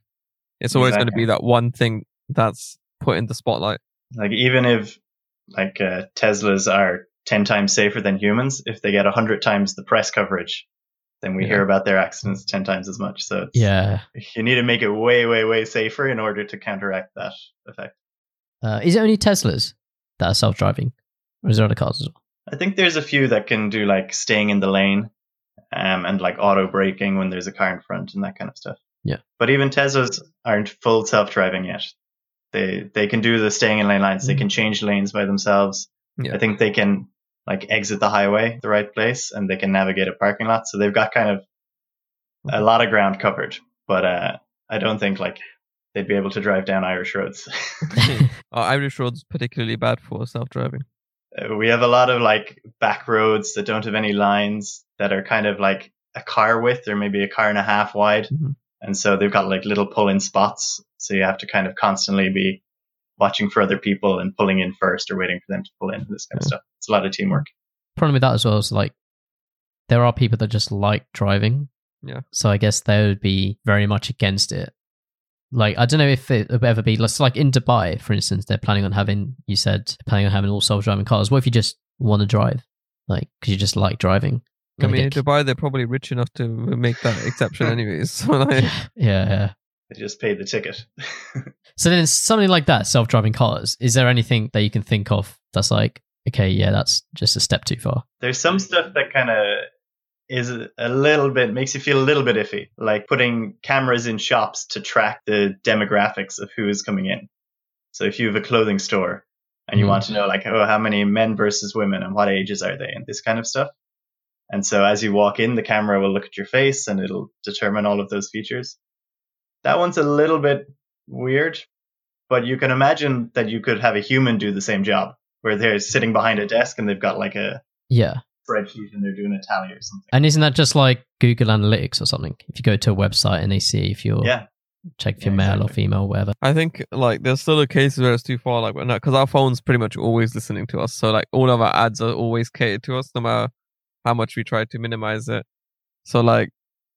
It's always going to be that one thing that's put in the spotlight. Like even if like uh, Teslas are ten times safer than humans, if they get hundred times the press coverage, then we Yeah. hear about their accidents ten times as much. So it's, Yeah. you need to make it way, way, way safer in order to counteract that effect. Uh, is it only Teslas that are self-driving, or is there other cars as well? I think there's a few that can do like staying in the lane, um, and like auto braking when there's a car in front and that kind of stuff. Yeah. But even Teslas aren't full self-driving yet. They they can do the staying in lane lines. They Mhm. can change lanes by themselves. Yeah. I think they can like exit the highway the right place and they can navigate a parking lot. So they've got kind of a lot of ground covered. But uh, I don't think like they'd be able to drive down Irish roads. Are Irish roads particularly bad for self-driving? Uh, we have a lot of like back roads that don't have any lines that are kind of like a car width or maybe a car and a half wide. Mhm. And so they've got like little pull in spots. So you have to kind of constantly be watching for other people and pulling in first or waiting for them to pull in, this kind of stuff. It's a lot of teamwork. problem with that as well is like there are people that just like driving. Yeah. So I guess they would be very much against it. Like I don't know if it would ever be let's like in Dubai, for instance, they're planning on having you said planning on having all self-driving cars. What if you just want to drive, like because you just like driving? I Gonna mean, in Dubai, they're probably rich enough to make that exception, anyways. So like, yeah, yeah. They just paid the ticket. So then something like that, self-driving cars. Is there anything that you can think of that's like, okay, yeah, that's just a step too far? There's some stuff that kind of is a little bit makes you feel a little bit iffy, like putting cameras in shops to track the demographics of who is coming in. So if you have a clothing store and you Mhm. want to know like oh how many men versus women and what ages are they and this kind of stuff. And so as you walk in, the camera will look at your face and it'll determine all of those features. That one's a little bit weird, but you can imagine that you could have a human do the same job where they're sitting behind a desk and they've got like a Yeah. spreadsheet and they're doing a tally or something. And isn't that just like Google Analytics or something? If you go to a website and they see if you're Yeah. check if you're Yeah, male or exactly. female, whatever. I think like there's still a cases where it's too far, like because our phone's pretty much always listening to us. So like all of our ads are always catered to us, no matter how much we try to minimize it. So like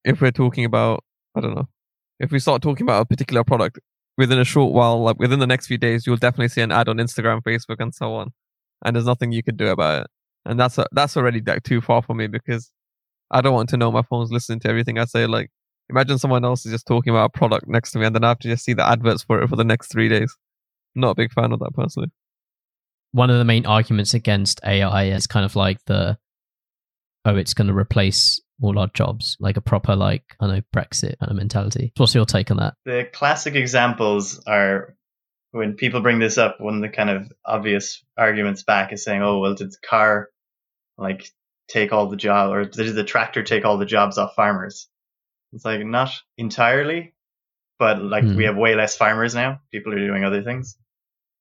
if we're talking about, I don't know, if we start talking about a particular product within a short while, like within the next few days, you'll definitely see an ad on Instagram, Facebook, and so on. And there's nothing you can do about it. And that's a, that's already like too far for me because I don't want to know my phone's listening to everything I say. Like imagine someone else is just talking about a product next to me and then I have to just see the adverts for it for the next three days. Not a big fan of that personally. One of the main arguments against AI is kind of like the oh, it's going to replace all our jobs, like a proper like I know Brexit kind of mentality. What's your take on that? The classic examples are when people bring this up, one of the kind of obvious arguments back is saying, oh, well, did the car like take all the job or did the tractor take all the jobs off farmers? It's like not entirely, but like Hmm. we have way less farmers now. People are doing other things.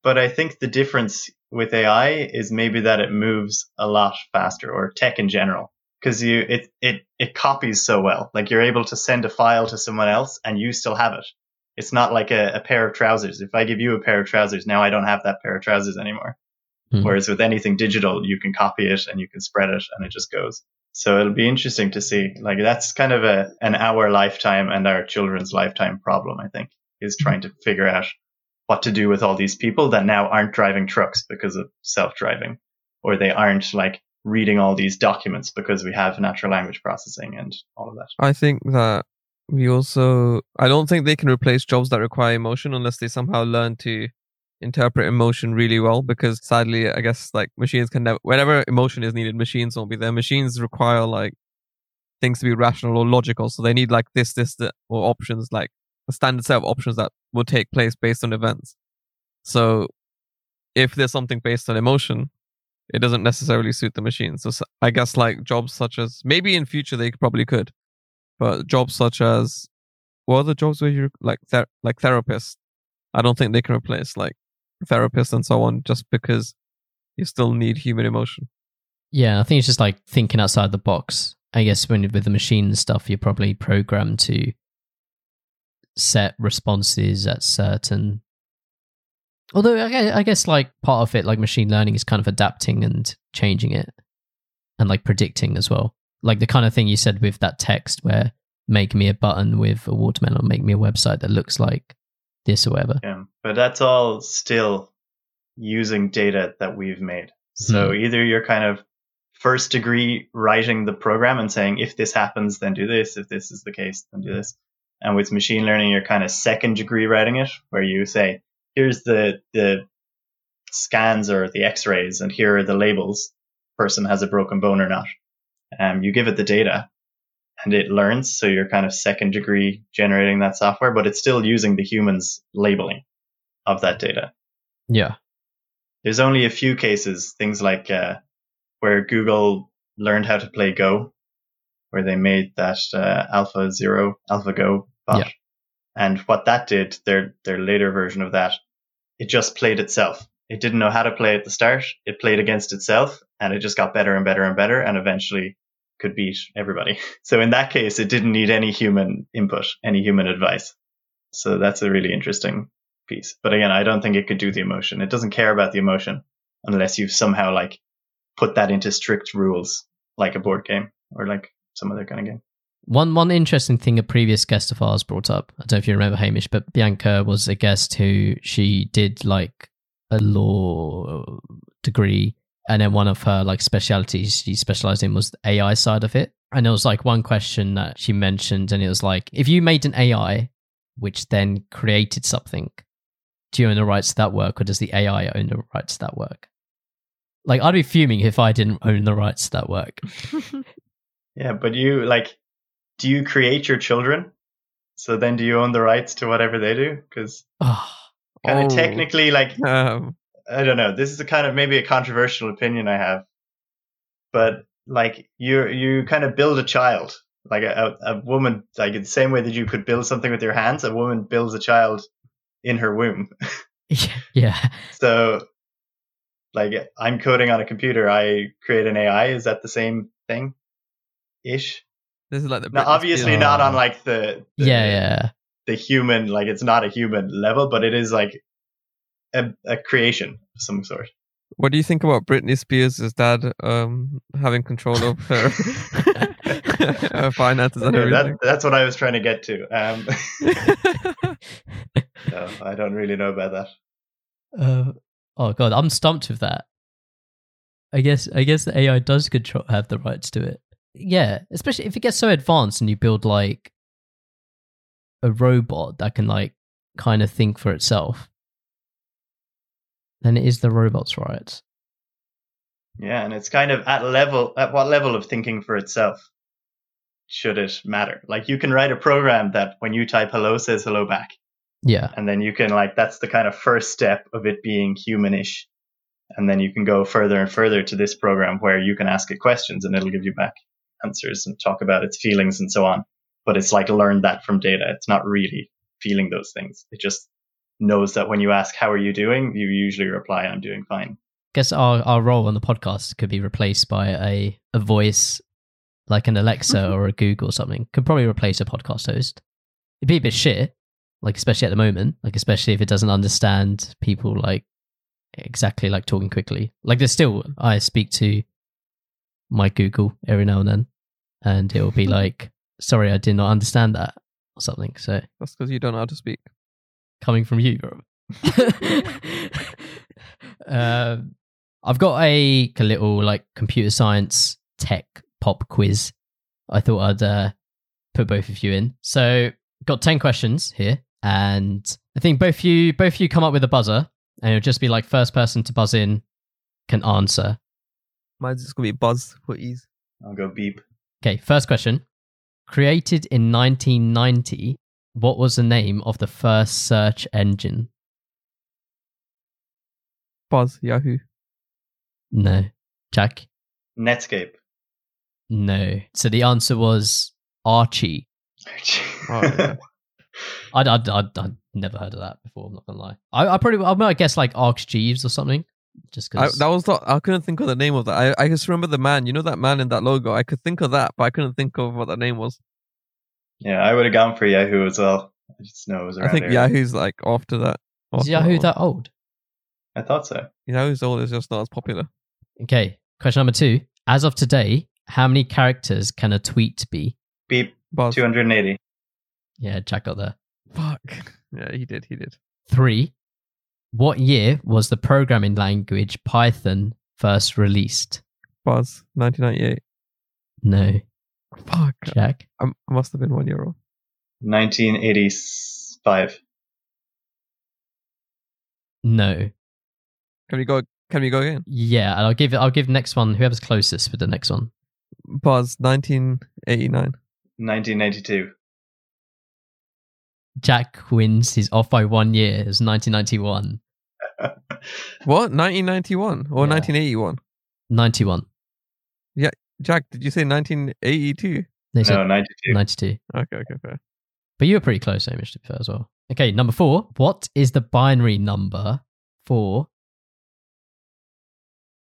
But I think the difference with AI is maybe that it moves a lot faster or tech in general. Cause you, it, it, it copies so well. Like you're able to send a file to someone else and you still have it. It's not like a, a pair of trousers. If I give you a pair of trousers, now I don't have that pair of trousers anymore. Hmm. Whereas with anything digital, you can copy it and you can spread it and it just goes. So it'll be interesting to see. Like that's kind of a an our lifetime and our children's lifetime problem, I think, is trying to figure out what to do with all these people that now aren't driving trucks because of self-driving, or they aren't like reading all these documents because we have natural language processing and all of that. I think that we also, I don't think they can replace jobs that require emotion unless they somehow learn to interpret emotion really well. Because sadly, I guess like machines can never, whenever emotion is needed, machines won't be there. Machines require like things to be rational or logical. So they need like this, this, that, or options, like a standard set of options that will take place based on events. So if there's something based on emotion, it doesn't necessarily suit the machine. So I guess like jobs such as maybe in future they probably could, but jobs such as what are the jobs where you like ther- like therapists? I don't think they can replace like therapists and so on just because you still need human emotion. Yeah, I think it's just like thinking outside the box. I guess when with the machine stuff, you're probably programmed to set responses at certain. Although I guess like part of it, like machine learning, is kind of adapting and changing it, and like predicting as well. Like the kind of thing you said with that text, where make me a button with a watermelon, make me a website that looks like this or whatever. Yeah, but that's all still using data that we've made. So hmm. either you're kind of first degree writing the program and saying, if this happens, then do this. If this is the case, then do this. And with machine learning, you're kind of second degree writing it, where you say, here's the, the scans or the x-rays and here are the labels. Person has a broken bone or not. Um, you give it the data and it learns. So you're kind of second degree generating that software, but it's still using the humans labeling of that data. Yeah. There's only a few cases, things like uh, where Google learned how to play Go, where they made that uh, Alpha Zero, AlphaGo bot. Yeah. And what that did, their their later version of that, it just played itself. it didn't know how to play at the start. It played against itself and it just got better and better and better and eventually could beat everybody. So in that case, it didn't need any human input, any human advice. So that's a really interesting piece. But again, I don't think it could do the emotion. It doesn't care about the emotion unless you've somehow like put that into strict rules, like a board game or like some other kind of game. One one interesting thing a previous guest of ours brought up, I don't know if you remember Hamish, but Bianca was a guest who she did like a law degree and then one of her like specialities she specialized in was the AI side of it. And there was like one question that she mentioned and it was like if you made an AI which then created something, do you own the rights to that work or does the AI own the rights to that work? Like I'd be fuming if I didn't own the rights to that work. Yeah, but you like, do you create your children? So then do you own the rights to whatever they do? Because Oh, kind of Oh. technically, like, Um, I don't know. This is a kind of maybe a controversial opinion I have, but like you you kind of build a child, like a, a, a woman, like the same way that you could build something with your hands, a woman builds a child in her womb. yeah. So, like I'm coding on a computer, I create an AI. Is that the same thing? Ish. This is like the Now, obviously not on like the, the Yeah, yeah. the human, like it's not a human level, but it is like a, a creation of some sort. What do you think about Britney Spears' dad um, having control of her, her finances and Yeah, everything? that, that's what I was trying to get to. Um, no, I don't really know about that. Uh, oh god, I'm stumped with that. I guess I guess the AI does control have the rights to it. Yeah, especially if it gets so advanced and you build like a robot that can like kind of think for itself. Then it is the robot's rights. Yeah, and it's kind of at level at what level of thinking for itself should it matter? Like you can write a program that when you type hello says hello back. Yeah. and then you can like that's the kind of first step of it being humanish and then you can go further and further to this program where you can ask it questions and it'll give you back answers and talk about its feelings and so on. But it's like learned that from data. It's not really feeling those things. It just knows that when you ask how are you doing? you usually reply i'm doing fine. Guess our, our role on the podcast could be replaced by a, a voice like an Alexa mm-hmm. or a Google or something. Could probably replace a podcast host. It'd be a bit shit, like especially at the moment, like especially if it doesn't understand people like exactly like talking quickly. Like there's still I speak to my Google every now and then, and it will be like, "Sorry, I did not understand that" or something. So That's because you don't know how to speak. coming from you, bro. um, I've got a, a little like computer science tech pop quiz. I thought I'd uh, put both of you in. So, got ten questions here, and I think both you both you come up with a buzzer, and it'll just be like first person to buzz in can answer. Mine's just gonna be buzz for ease. i'll go beep Okay, first question. Created in 1990, what was the name of the first search engine? Buzz Yahoo. No. Jack? netscape No. So the answer was Archie. Oh, yeah. I'd, I'd, I'd, I'd never heard of that before. I'm not gonna lie. I, I probably I might guess like Arch Jeeves or something. Just because. that was not. I couldn't think of the name of that. I, I just remember the man. You know that man in that logo. I could think of that, but I couldn't think of what that name was. yeah i would have gone for yahoo as well i just know it was around I think there. Yahoo's like after that. is After Yahoo one. that old? i thought so Yahoo's old. It's just not as popular. Okay. Question number two. As of today, how many characters can a tweet be? beep Buzz. 280 Yeah, Jack got there. Fuck. Yeah, he did. He did. Three. What year was the programming language Python first released? Buzz. 1998. No. Fuck. Jack? I, I must have been one year old. 1985 No. Can we go? Can we go again? Yeah, and I'll give I'll give next one whoever's closest with the next one. Buzz. 1989. 1992 Jack wins. He's off by one year. It was 1991. What? 1991 or Yeah. 1981? 91. Yeah, Jack, did you say 1982? They no 92 92. Okay, okay, fair. But you were pretty close, Hamish, to be fair as well. Okay, number four. What is the binary number for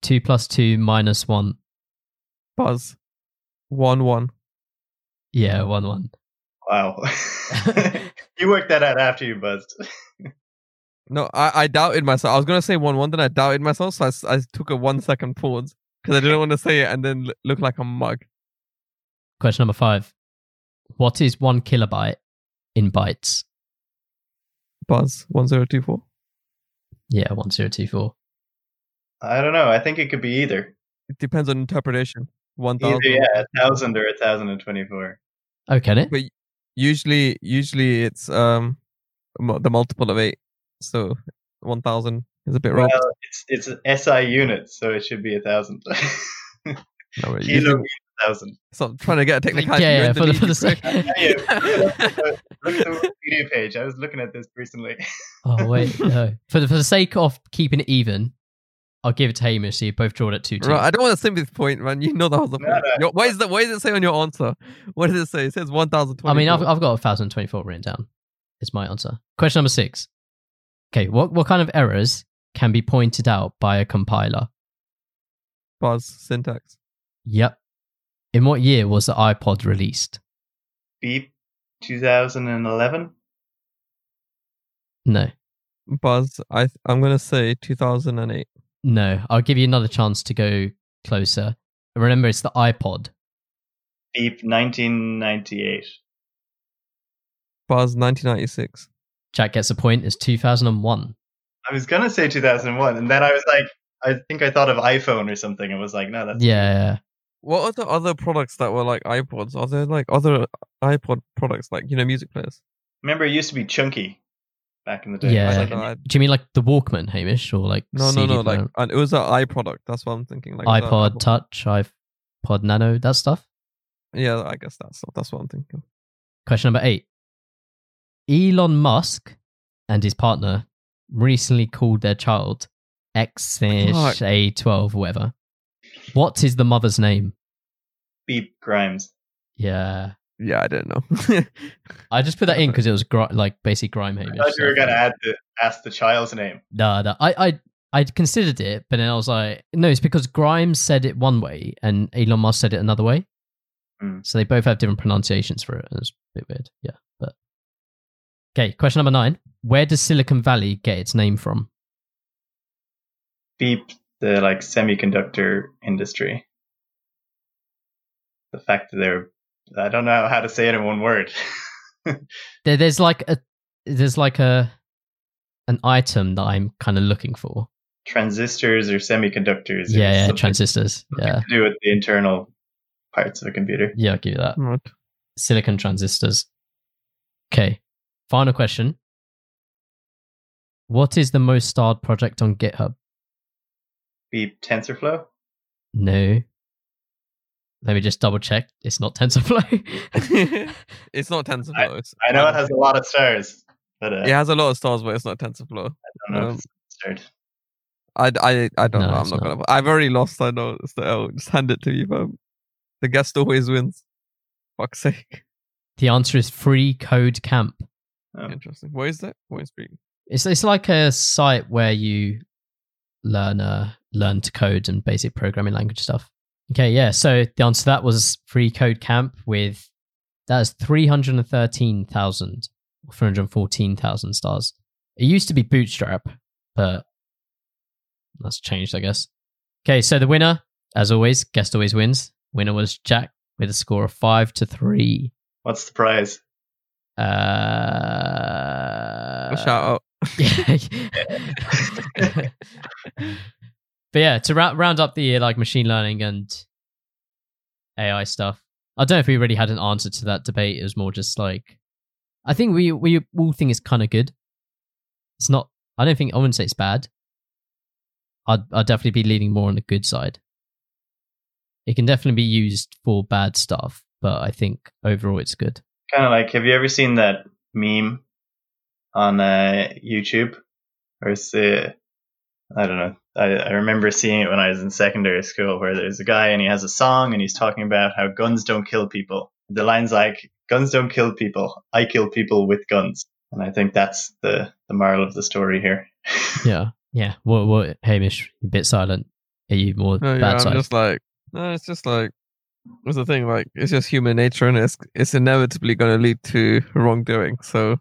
Two plus two minus one. Buzz. One one. Yeah, one one. Wow. you worked that out after you buzzed. No, I, I doubted myself. I was gonna say one one, then I doubted myself, so I, I took a one second pause because I didn't want to say it and then l- look like a mug. Question number five. What is one kilobyte in bytes? Buzz one zero two four. Yeah, one zero two four. I don't know. I think it could be either. It depends on interpretation. One Either, thousand. yeah, a thousand or a thousand and twenty-four. Oh, can it? But usually, usually it's um the multiple of eight. So one thousand is a bit Well, wrong. it's it's an SI unit, so it should be a thousand. No, but Kilo usually- means a thousand. Stop trying to get a technicality. Yeah, yeah, for the, for the sake. prick. Yeah, look at the Wikipedia page. I was looking at this recently. Oh wait, no. For the for the sake of keeping it even, I'll give it to Hamish. So you both draw it at two two. Right, I don't want to sim this point, man. You know that was the No, point. no. Your- What is that? What does it say on your answer? What does it say? It says one thousand I mean, I've I've got a thousand twenty four written down. Is my answer. Question number six. Okay, what what kind of errors can be pointed out by a compiler? buzz syntax. Yep. In what year was the iPod released? Beep, 2011. No, Buzz. I th- I'm gonna say two thousand and eight. no. I'll give you another chance to go closer. Remember, it's the iPod. Beep, 1998. Buzz nineteen ninety six. Jack gets a point. It's two thousand and one. I was gonna say 2001, and then I was like, I think I thought of iPhone or something, and was like, no, that's Yeah. What are the other products that were like iPods? Are there like other iPod products like you know music players? Remember, it used to be chunky back in the day. Yeah. It was I like don't know, a- I- Do you mean like the Walkman, Hamish, or like no, no, CD no. player? Like and it was an i product. That's what I'm thinking. Like was iPod Touch, iPod Nano, that stuff. Yeah, I guess that's that's what I'm thinking. Question number eight. Elon Musk and his partner recently called their child X A twelve, whatever. What is the mother's name? Beep Grimes. Yeah, Yeah, I didn't know. I just put that in because it was gri- like basically grime Hamish. I thought you were so- gonna add the ask the child's name. No, no, I, I, I considered it, but then I was like, no, it's because Grimes said it one way and Elon Musk said it another way. Hmm. So they both have different pronunciations for it. and It's a bit weird. Yeah, but okay. Question number nine: Where does Silicon Valley get its name from? Beep the like semiconductor industry. The fact that they're I don't know how to say it in one word. There, there's like a, there's like a, an item that I'm kind of looking for. Transistors or semiconductors. Yeah, yeah, something transistors. Yeah, to do with the internal parts of a computer. yeah, I'll give you that. Right. Silicon transistors. Okay. Final question. What is the most starred project on GitHub? Be TensorFlow. No. Let me just double check. It's not TensorFlow. it's not TensorFlow. It's, I know it has a lot of stars, but uh, it has a lot of stars, but it's not TensorFlow. I don't know um, if it's. I, I, I don't no, know. I'm not, not. gonna. I've already lost. I know. It's the L. Just hand it to me, fam. The guest always wins. Fuck's sake. the answer is Free Code Camp. Oh. Interesting. What is that? What is free? It's it's like a site where you learn uh learn to code and basic programming language stuff. Okay, yeah. So the answer to that was Free Code Camp with that's three hundred and thirteen thousand, three hundred fourteen thousand stars. It used to be Bootstrap, but that's changed, I guess. Okay, so the winner, as always, guest always wins. Winner was Jack with a score of five to three. What's the prize? Uh, shout out. but yeah, to ra- round up the year, like machine learning and AI stuff, I don't know if we really had an answer to that debate. It was more just like, I think we we all think it's kind of good. It's not. I don't think I wouldn't say it's bad. I'd I'd definitely be leaning more on the good side. It can definitely be used for bad stuff, but I think overall it's good. Kind of like, have you ever seen that meme on uh, YouTube? Or it's uh, I don't know. I, I remember seeing it when I was in secondary school, where there's a guy and he has a song and he's talking about how guns don't kill people. The line's like, "Guns don't kill people. I kill people with guns." And I think that's the the moral of the story here. Yeah, yeah. What what Hamish, you a bit silent. Are you more No, bad yeah, I'm side? just like, no, it's just like, what's the thing? Like, it's just human nature, and it's it's inevitably going to lead to wrongdoing. So,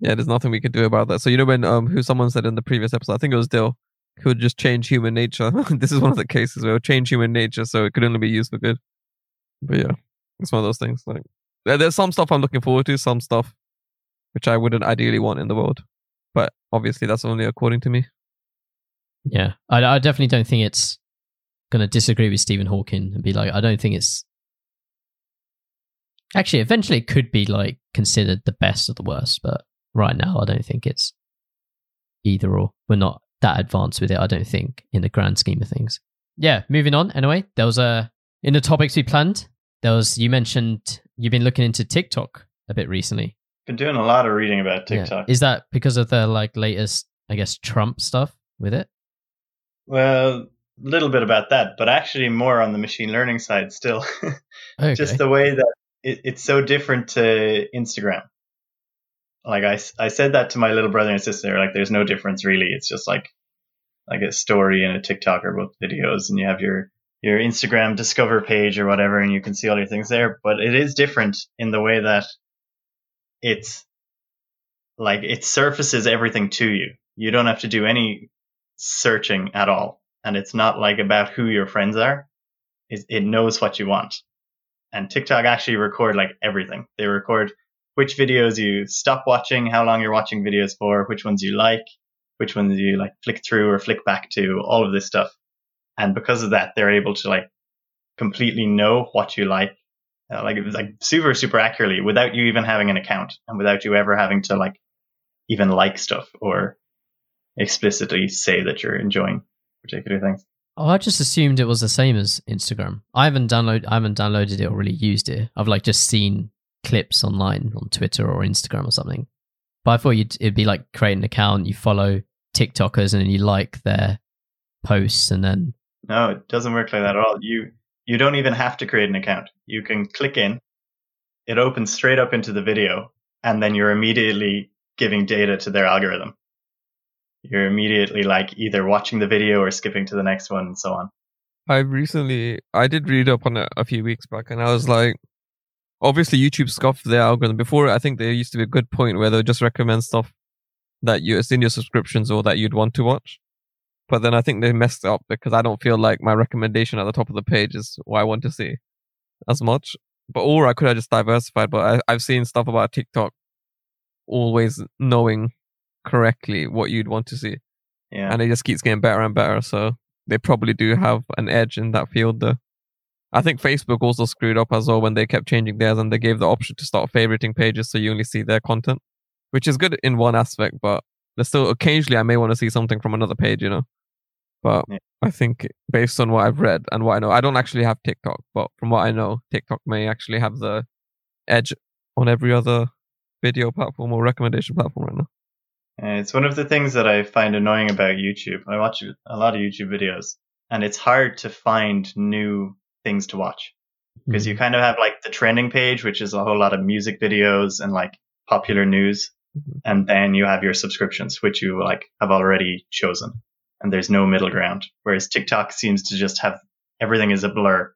yeah, there's nothing we can do about that. So, you know, when um, who someone said in the previous episode, I think it was Dill, who would just change human nature. this is one of the cases where it change human nature, so it could only be used for good. But yeah, it's one of those things. Like, there's some stuff I'm looking forward to, some stuff which I wouldn't ideally want in the world. But obviously, that's only according to me. Yeah, I, I definitely don't think it's going to disagree with Stephen Hawking and be like, I don't think it's. Actually, eventually it could be like considered the best of the worst, but right now I don't think it's either or. We're not that advanced with it, I don't think, in the grand scheme of things. Yeah, moving on. Anyway, there was a in the topics we planned. There was you mentioned you've been looking into TikTok a bit recently. Been doing a lot of reading about Yeah. TikTok. Is that because of the like latest, I guess, Trump stuff with it? Well, little bit about that, but actually more on the machine learning side still. Okay. Just the way that it, it's so different to Instagram. Like I, I said that to my little brother and sister. Like, there's no difference really. It's just like like a story and a TikTok are both videos, and you have your your Instagram discover page or whatever, and you can see all your things there. But it is different in the way that it's like it surfaces everything to you. You don't have to do any searching at all, and it's not like about who your friends are. It, it knows what you want, and TikTok actually record like everything. They record which videos you stop watching, how long you're watching videos for, which ones you like, which ones you like flick through or flick back to, all of this stuff. And because of that, they're able to like completely know what you like, uh, like like super super accurately without you even having an account and without you ever having to like even like stuff or explicitly say that you're enjoying particular things. Oh, I just assumed it was the same as Instagram. I haven't download I haven't downloaded it or really used it. I've like just seen clips online on Twitter or Instagram or something. But I thought you'd, it'd be like create an account, you follow TikTokers, and then you like their posts, and then No, it doesn't work like that at all. You you don't even have to create an account. You can click in, it opens straight up into the video, and then you're immediately giving data to their algorithm. You're immediately like either watching the video or skipping to the next one and so on. I recently I did read up on it a few weeks back, and I was like, obviously YouTube scuffed their algorithm. Before, I think there used to be a good point where they would just recommend stuff that you it's in your subscriptions or that you'd want to watch. But then I think they messed up because I don't feel like my recommendation at the top of the page is what I want to see as much. But or I could have just diversified. But I, I've seen stuff about TikTok always knowing correctly what you'd want to see Yeah. and it just keeps getting better and better. So they probably do have an edge in that field. There, I think Facebook also screwed up as well when they kept changing theirs and they gave the option to start favoriting pages so you only see their content, which is good in one aspect, but there's still occasionally I may want to see something from another page, you know. But Yeah. I think based on what I've read and what I know, I don't actually have TikTok, but from what I know, TikTok may actually have the edge on every other video platform or recommendation platform right now. And it's one of the things that I find annoying about YouTube. I watch a lot of YouTube videos, and it's hard to find new things to watch because you kind of have like the trending page, which is a whole lot of music videos and like popular news, Mhm. and then you have your subscriptions, which you like have already chosen, and there's no middle ground. Whereas TikTok seems to just have everything is a blur.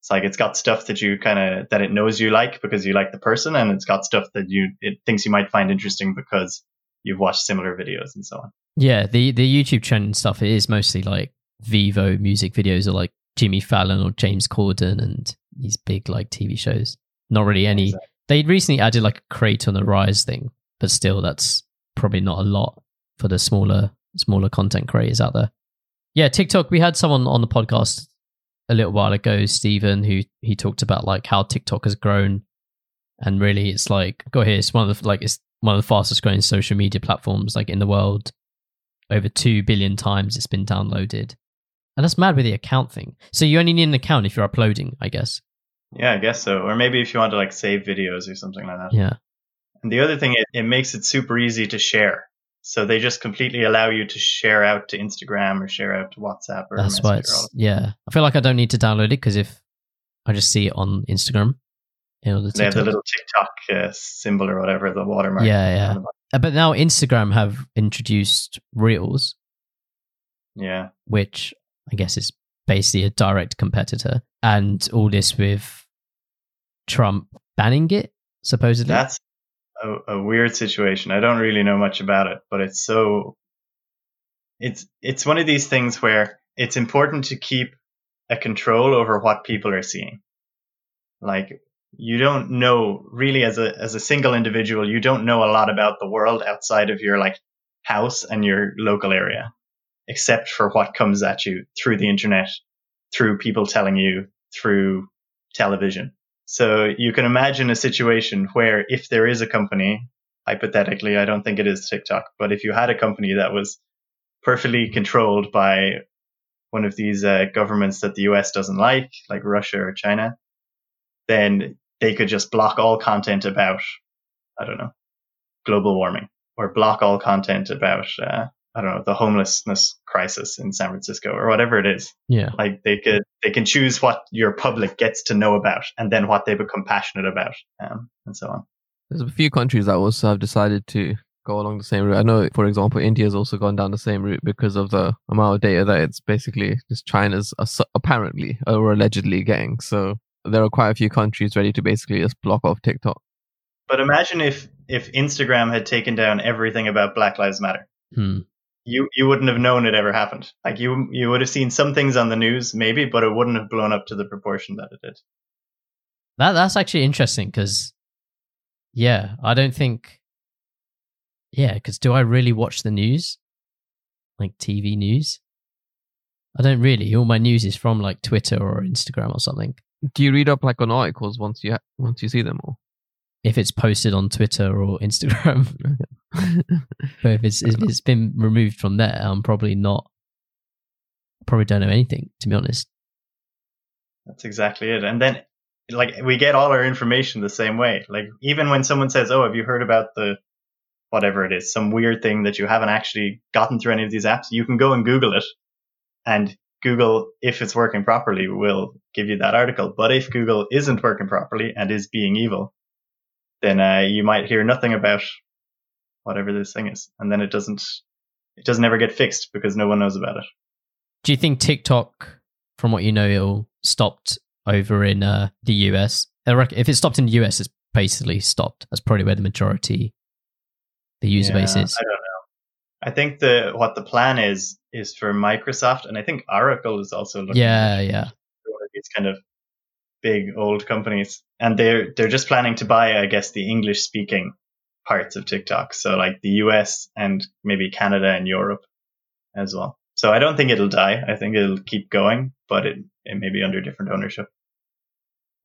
It's like it's got stuff that you kind of that it knows you like because you like the person, and it's got stuff that you it thinks you might find interesting because you've watched similar videos and so on. yeah, the the YouTube trend stuff it is mostly like Vevo music videos or like Jimmy Fallon or James Corden and these big like TV shows. Not really any. Exactly. They recently added like a Create on the Rise thing, but still, that's probably not a lot for the smaller smaller content creators out there. Yeah, TikTok. We had someone on the podcast a little while ago, Stephen, who he talked about like how TikTok has grown, and really, it's like go here. It's one of the like it's one of the fastest growing social media platforms like in the world. Over two billion times it's been downloaded, and that's mad with the account thing. So you only need an account if you're uploading, I guess. Yeah, I guess so. Or maybe if you want to like save videos or something like that. Yeah. And the other thing, it, it makes it super easy to share. So they just completely allow you to share out to Instagram or share out to WhatsApp or That's why it's yeah. I feel like I don't need to download it because if I just see it on Instagram, you know, the They have the little TikTok uh, symbol or whatever, the watermark. Yeah, yeah. on the bottom. Uh, but now Instagram have introduced Reels, Yeah. which I guess is basically a direct competitor, and all this with Trump banning it supposedly. That's a, a weird situation. I don't really know much about it, but it's so it's it's one of these things where it's important to keep a control over what people are seeing. Like you don't know really as a as a single individual, you don't know a lot about the world outside of your like house and your local area, except for what comes at you through the internet, through people telling you, through television. So you can imagine a situation where if there is a company, hypothetically, I don't think it is TikTok, but if you had a company that was perfectly controlled by one of these uh, governments that the US doesn't like, like Russia or China, then they could just block all content about, I don't know, global warming or block all content about, uh, I don't know, the homelessness crisis in San Francisco or whatever it is. yeah, Like they could, they can choose what your public gets to know about and then what they become passionate about, um, and so on. There's a few countries that also have decided to go along the same route. I know, for example, India's also gone down the same route because of the amount of data that it's basically just China's apparently or allegedly getting. So there are quite a few countries ready to basically just block off TikTok. But imagine if, if Instagram had taken down everything about Black Lives Matter. Hmm. you you wouldn't have known it ever happened. Like you you would have seen some things on the news maybe, but it wouldn't have blown up to the proportion that it did. that that's actually interesting because, yeah, I don't think, yeah, because do I really watch the news, like TV news? I don't really. All my news is from like Twitter or Instagram or something. Do you read up like on articles once you ha- once you see them all? If it's posted on Twitter or Instagram, but if it's if it's been removed from there, I'm probably not. Probably don't know anything to be honest. That's exactly it. And then like we get all our information the same way. Like even when someone says, "Oh, have you heard about the whatever it is, some weird thing that you haven't actually gotten through any of these apps?" You can go and Google it, and Google, if it's working properly, will give you that article. But if Google isn't working properly and is being evil, then uh, you might hear nothing about whatever this thing is, and then it doesn't it doesn't ever get fixed because no one knows about it. Do you think TikTok, from what you know, it'll stopped over in uh, the US? If it stopped in the US, it's basically stopped. That's probably where the majority, the user Yeah, base is. I don't know. I think the what the plan is is for Microsoft, and I think Oracle is also looking Yeah, at yeah. one of these kind of big old companies, and they're they're just planning to buy, I guess, the English speaking parts of TikTok, so like the US and maybe Canada and Europe as well. So I don't think it'll die. I think it'll keep going, but it it may be under different ownership.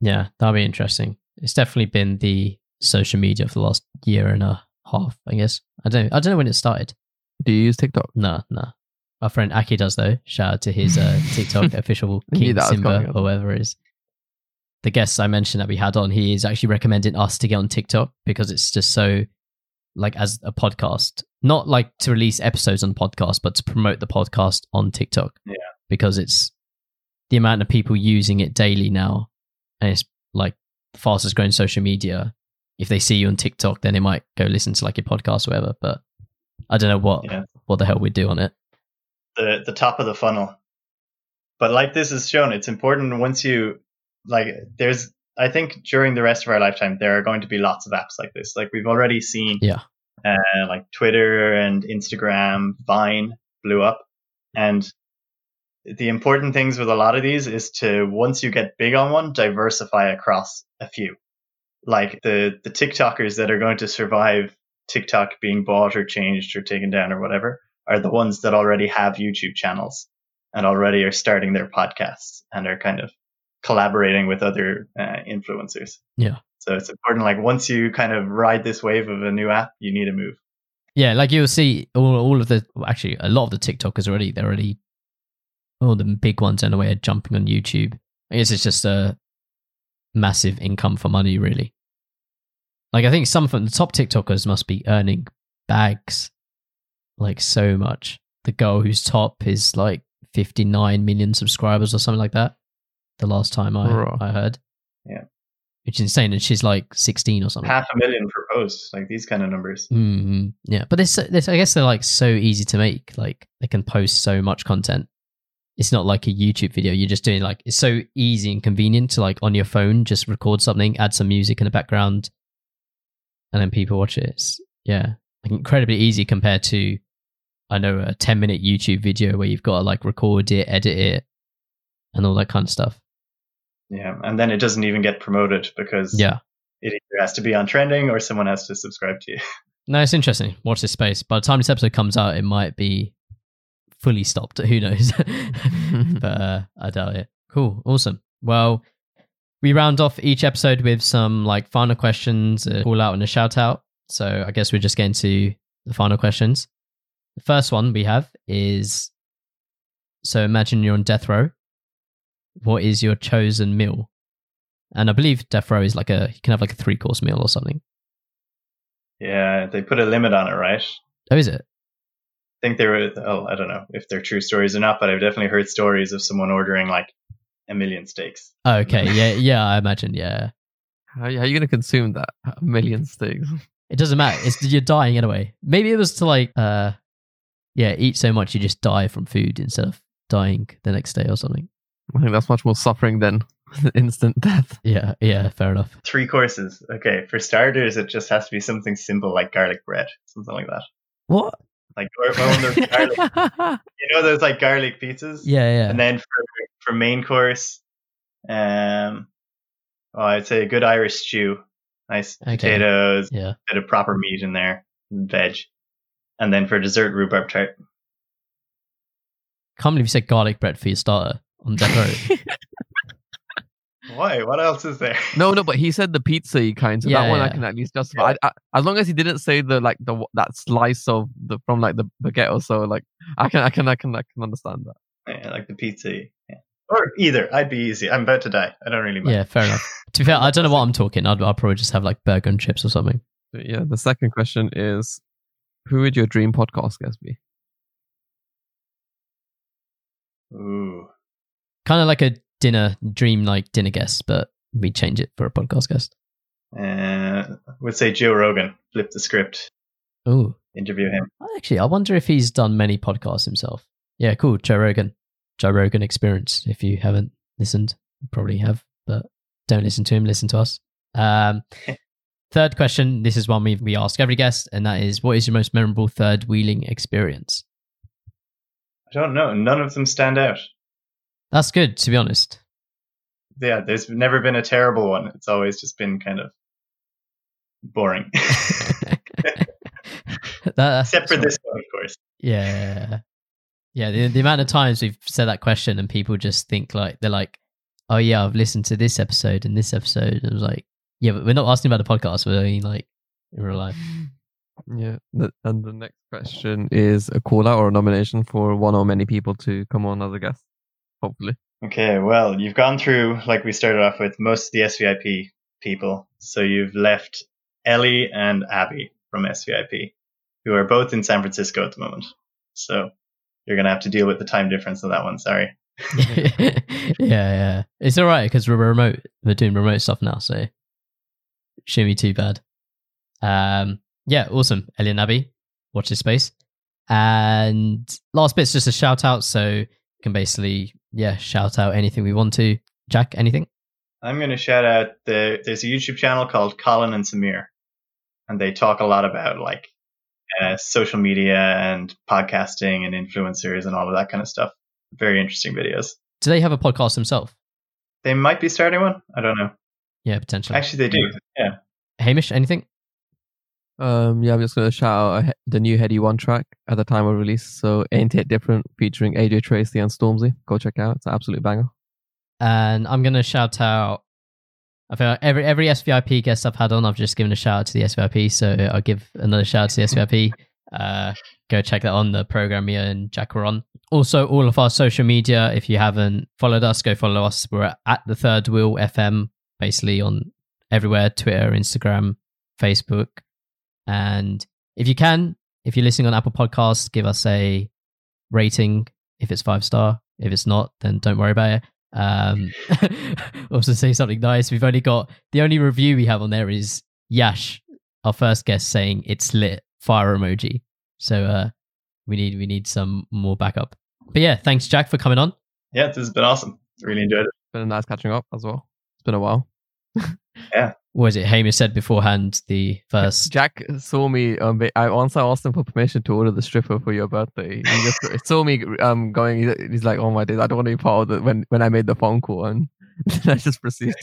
Yeah, that'll be interesting. It's definitely been the social media for the last year and a half, I guess. I don't I don't know when it started. Do you use TikTok? No, no. Our friend Aki does though. Shout out to his uh, TikTok official King Simba or whatever it is. The guest I mentioned that we had on, he is actually recommending us to get on TikTok because it's just so like as a podcast, not like to release episodes on podcast, but to promote the podcast on TikTok. Yeah. Because it's the amount of people using it daily now, and it's like the fastest growing social media. If they see you on TikTok, then they might go listen to like your podcast or whatever. But I don't know what Yeah. what the hell we do on it. The the top of the funnel. But like this is shown, it's important once you like there's I think during the rest of our lifetime there are going to be lots of apps like this. Like we've already seen Yeah. uh, like Twitter and Instagram, Vine blew up. And the important things with a lot of these is to once you get big on one, diversify across a few. Like the the TikTokers that are going to survive TikTok being bought or changed or taken down or whatever are the ones that already have YouTube channels and already are starting their podcasts and are kind of collaborating with other uh, influencers. Yeah. So it's important. Like once you kind of ride this wave of a new app, you need to move. Yeah, like you'll see all all of the actually a lot of the TikTokers already they're already all the big ones in a way are jumping on YouTube. I guess it's just a massive income for money, really. Like I think some of the top TikTokers must be earning bags, like so much. The girl who's top is like fifty nine million subscribers or something like that. The last time I Right. I heard. Yeah. which is insane. And she's like 16 or something. Half a million per post, like these kind of numbers. hmm Yeah, but this, this, I guess they're like so easy to make. Like they can post so much content. It's not like a YouTube video. You're just doing like it's so easy and convenient to like on your phone just record something, add some music in the background, and then people watch it. It's, yeah, like incredibly easy compared to I know a 10 minute YouTube video where you've got to like record it, edit it, and all that kind of stuff. Yeah, and then it doesn't even get promoted because Yeah. it either has to be on trending or someone has to subscribe to you. No, it's interesting. Watch this space. By the time this episode comes out, it might be fully stopped. Who knows? but uh, I doubt it. Cool. Awesome. Well, we round off each episode with some like final questions, a call out and a shout out. So I guess we're just getting to the final questions. The first one we have is so imagine you're on death row. What is your chosen meal? And I believe death row is like a, you can have like a three course meal or something. Yeah, they put a limit on it, right? Oh, is it? I think they were. Oh, I don't know if they're true stories or not, but I've definitely heard stories of someone ordering like a million steaks. Oh, okay. Yeah. Yeah. I imagine. Yeah. How, how are you going to consume that? A million steaks. It doesn't matter. It's you're dying anyway. Maybe it was to like uh yeah, eat so much you just die from food instead of dying the next day or something. I think that's much more suffering than instant death. Yeah, yeah, fair enough. Three courses. Okay, for starters, it just has to be something simple like garlic bread, something like that. What? Like or, or one of those garlic, you know, those like garlic pizzas. Yeah, yeah. And then for for main course, um, oh, I'd say a good Irish stew, nice Okay. potatoes, yeah. bit of proper meat in there, and veg, and then for dessert, rhubarb tart. Can't believe you said garlic bread for your starter on death row. Why? What else is there? no, no, but he said the pizza kind, so Yeah, that one I can at least justify. I, I, as long as he didn't say the like the that slice of the from like the baguette or so, like I can, I can, I can, I can understand that. Yeah, like the pizza. Yeah. Or either. I'd be easy. I'm about to die. I don't really mind. yeah, fair enough. To be fair, I don't know what I'm talking. I'd, I'll probably just have like burger and chips or something. But yeah, the second question is, who would your dream podcast guest be? Ooh. Kind of like a dinner dream like dinner guest, but we change it for a podcast guest. Uh, would say Joe Rogan. Flip the script. Oh, Interview him. actually, I wonder if he's done many podcasts himself. Yeah, cool. Joe Rogan. Joe Rogan experience. If you haven't listened, you probably have, but don't listen to him, listen to us. Um, third question. This is one we, we ask every guest, and that is what is your most memorable third wheeling experience? I don't know. None of them stand out. That's good, to be honest. Yeah, there's never been a terrible one. It's always just been kind of boring. That- Except for this one, of course. Yeah. Yeah, the, the amount of times we've said that question and people just think like they're like, "Oh yeah, I've listened to this episode and this episode." And it was like, "Yeah, but we're not asking about the podcast. We're only like in real life." Yeah, the, and the next question is a call out or a nomination for one or many people to come on as a guest. Hopefully, Okay, well, you've gone through, like we started off with, most of the SVIP people. So you've left Ellie and Abby from SVIP, who are both in San Francisco at the moment. So you're going to have to deal with the time difference of that one. Sorry. yeah, yeah. It's all right because we're remote. We're doing remote stuff now, so it shouldn't be too bad. Um, yeah, awesome. Ellie and Abby, watch this space. And last bit's just a shout out, so you can basically yeah shout out anything we want to. Jack, anything? I'm going to shout out the there's a YouTube channel called Colin and Samir, and they talk a lot about like uh, social media and podcasting and influencers and all of that kind of stuff. Very interesting videos. Do they have a podcast themselves? They might be starting one. I don't know. Yeah, potentially. Actually, they do. Yeah. Hamish, anything? um, yeah, I'm just gonna shout out the new Headie One track at the time of release. So ain't it different, featuring AJ Tracey and Stormzy. Go check it out. It's an absolute banger. And I'm gonna shout out. I feel like every every SVIP guest I've had on, I've just given a shout out to the SVIP. So I'll give another shout out to the SVIP. Uh, go check that on the program Mia and Jack were on. Also, all of our social media. If you haven't followed us, go follow us. We're at, at the Third Wheel FM, basically on everywhere: Twitter, Instagram, Facebook. And if you can, if you're listening on Apple Podcasts, give us a rating if it's five star. If it's not, then don't worry about it. Um, also say something nice. We've only got the only review we have on there is Yash, our first guest, saying it's lit fire emoji. So uh, we need we need some more backup. But yeah, thanks Jack for coming on. Yeah, this has been awesome. Really enjoyed it. Been a nice catching up as well. It's been a while. What was it Hamish said beforehand? The first Jack saw me. Um, I once I asked him for permission to order the stripper for your birthday. He just saw me um going. he's- He's like, "Oh my days, I don't want to be part of the when when I made the phone call." And I just proceeded.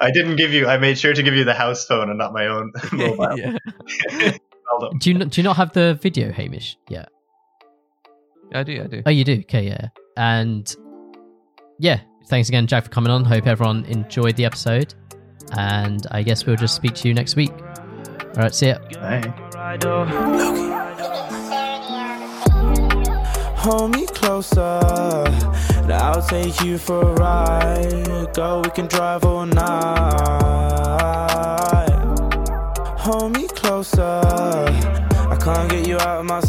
I didn't give you. I made sure to give you the house phone and not my own mobile. yeah. Well done. do you not, do you not have the video, Hamish? Yeah. I do. I do. Oh, you do. Okay, yeah. And yeah, thanks again, Jack, for coming on. Hope everyone enjoyed the episode. And I guess we'll just speak to you next week. All right, see ya. Bye. Hold me closer, I'll take you for a ride. Girl, we can drive all night. Hold me closer, I can't get you out of my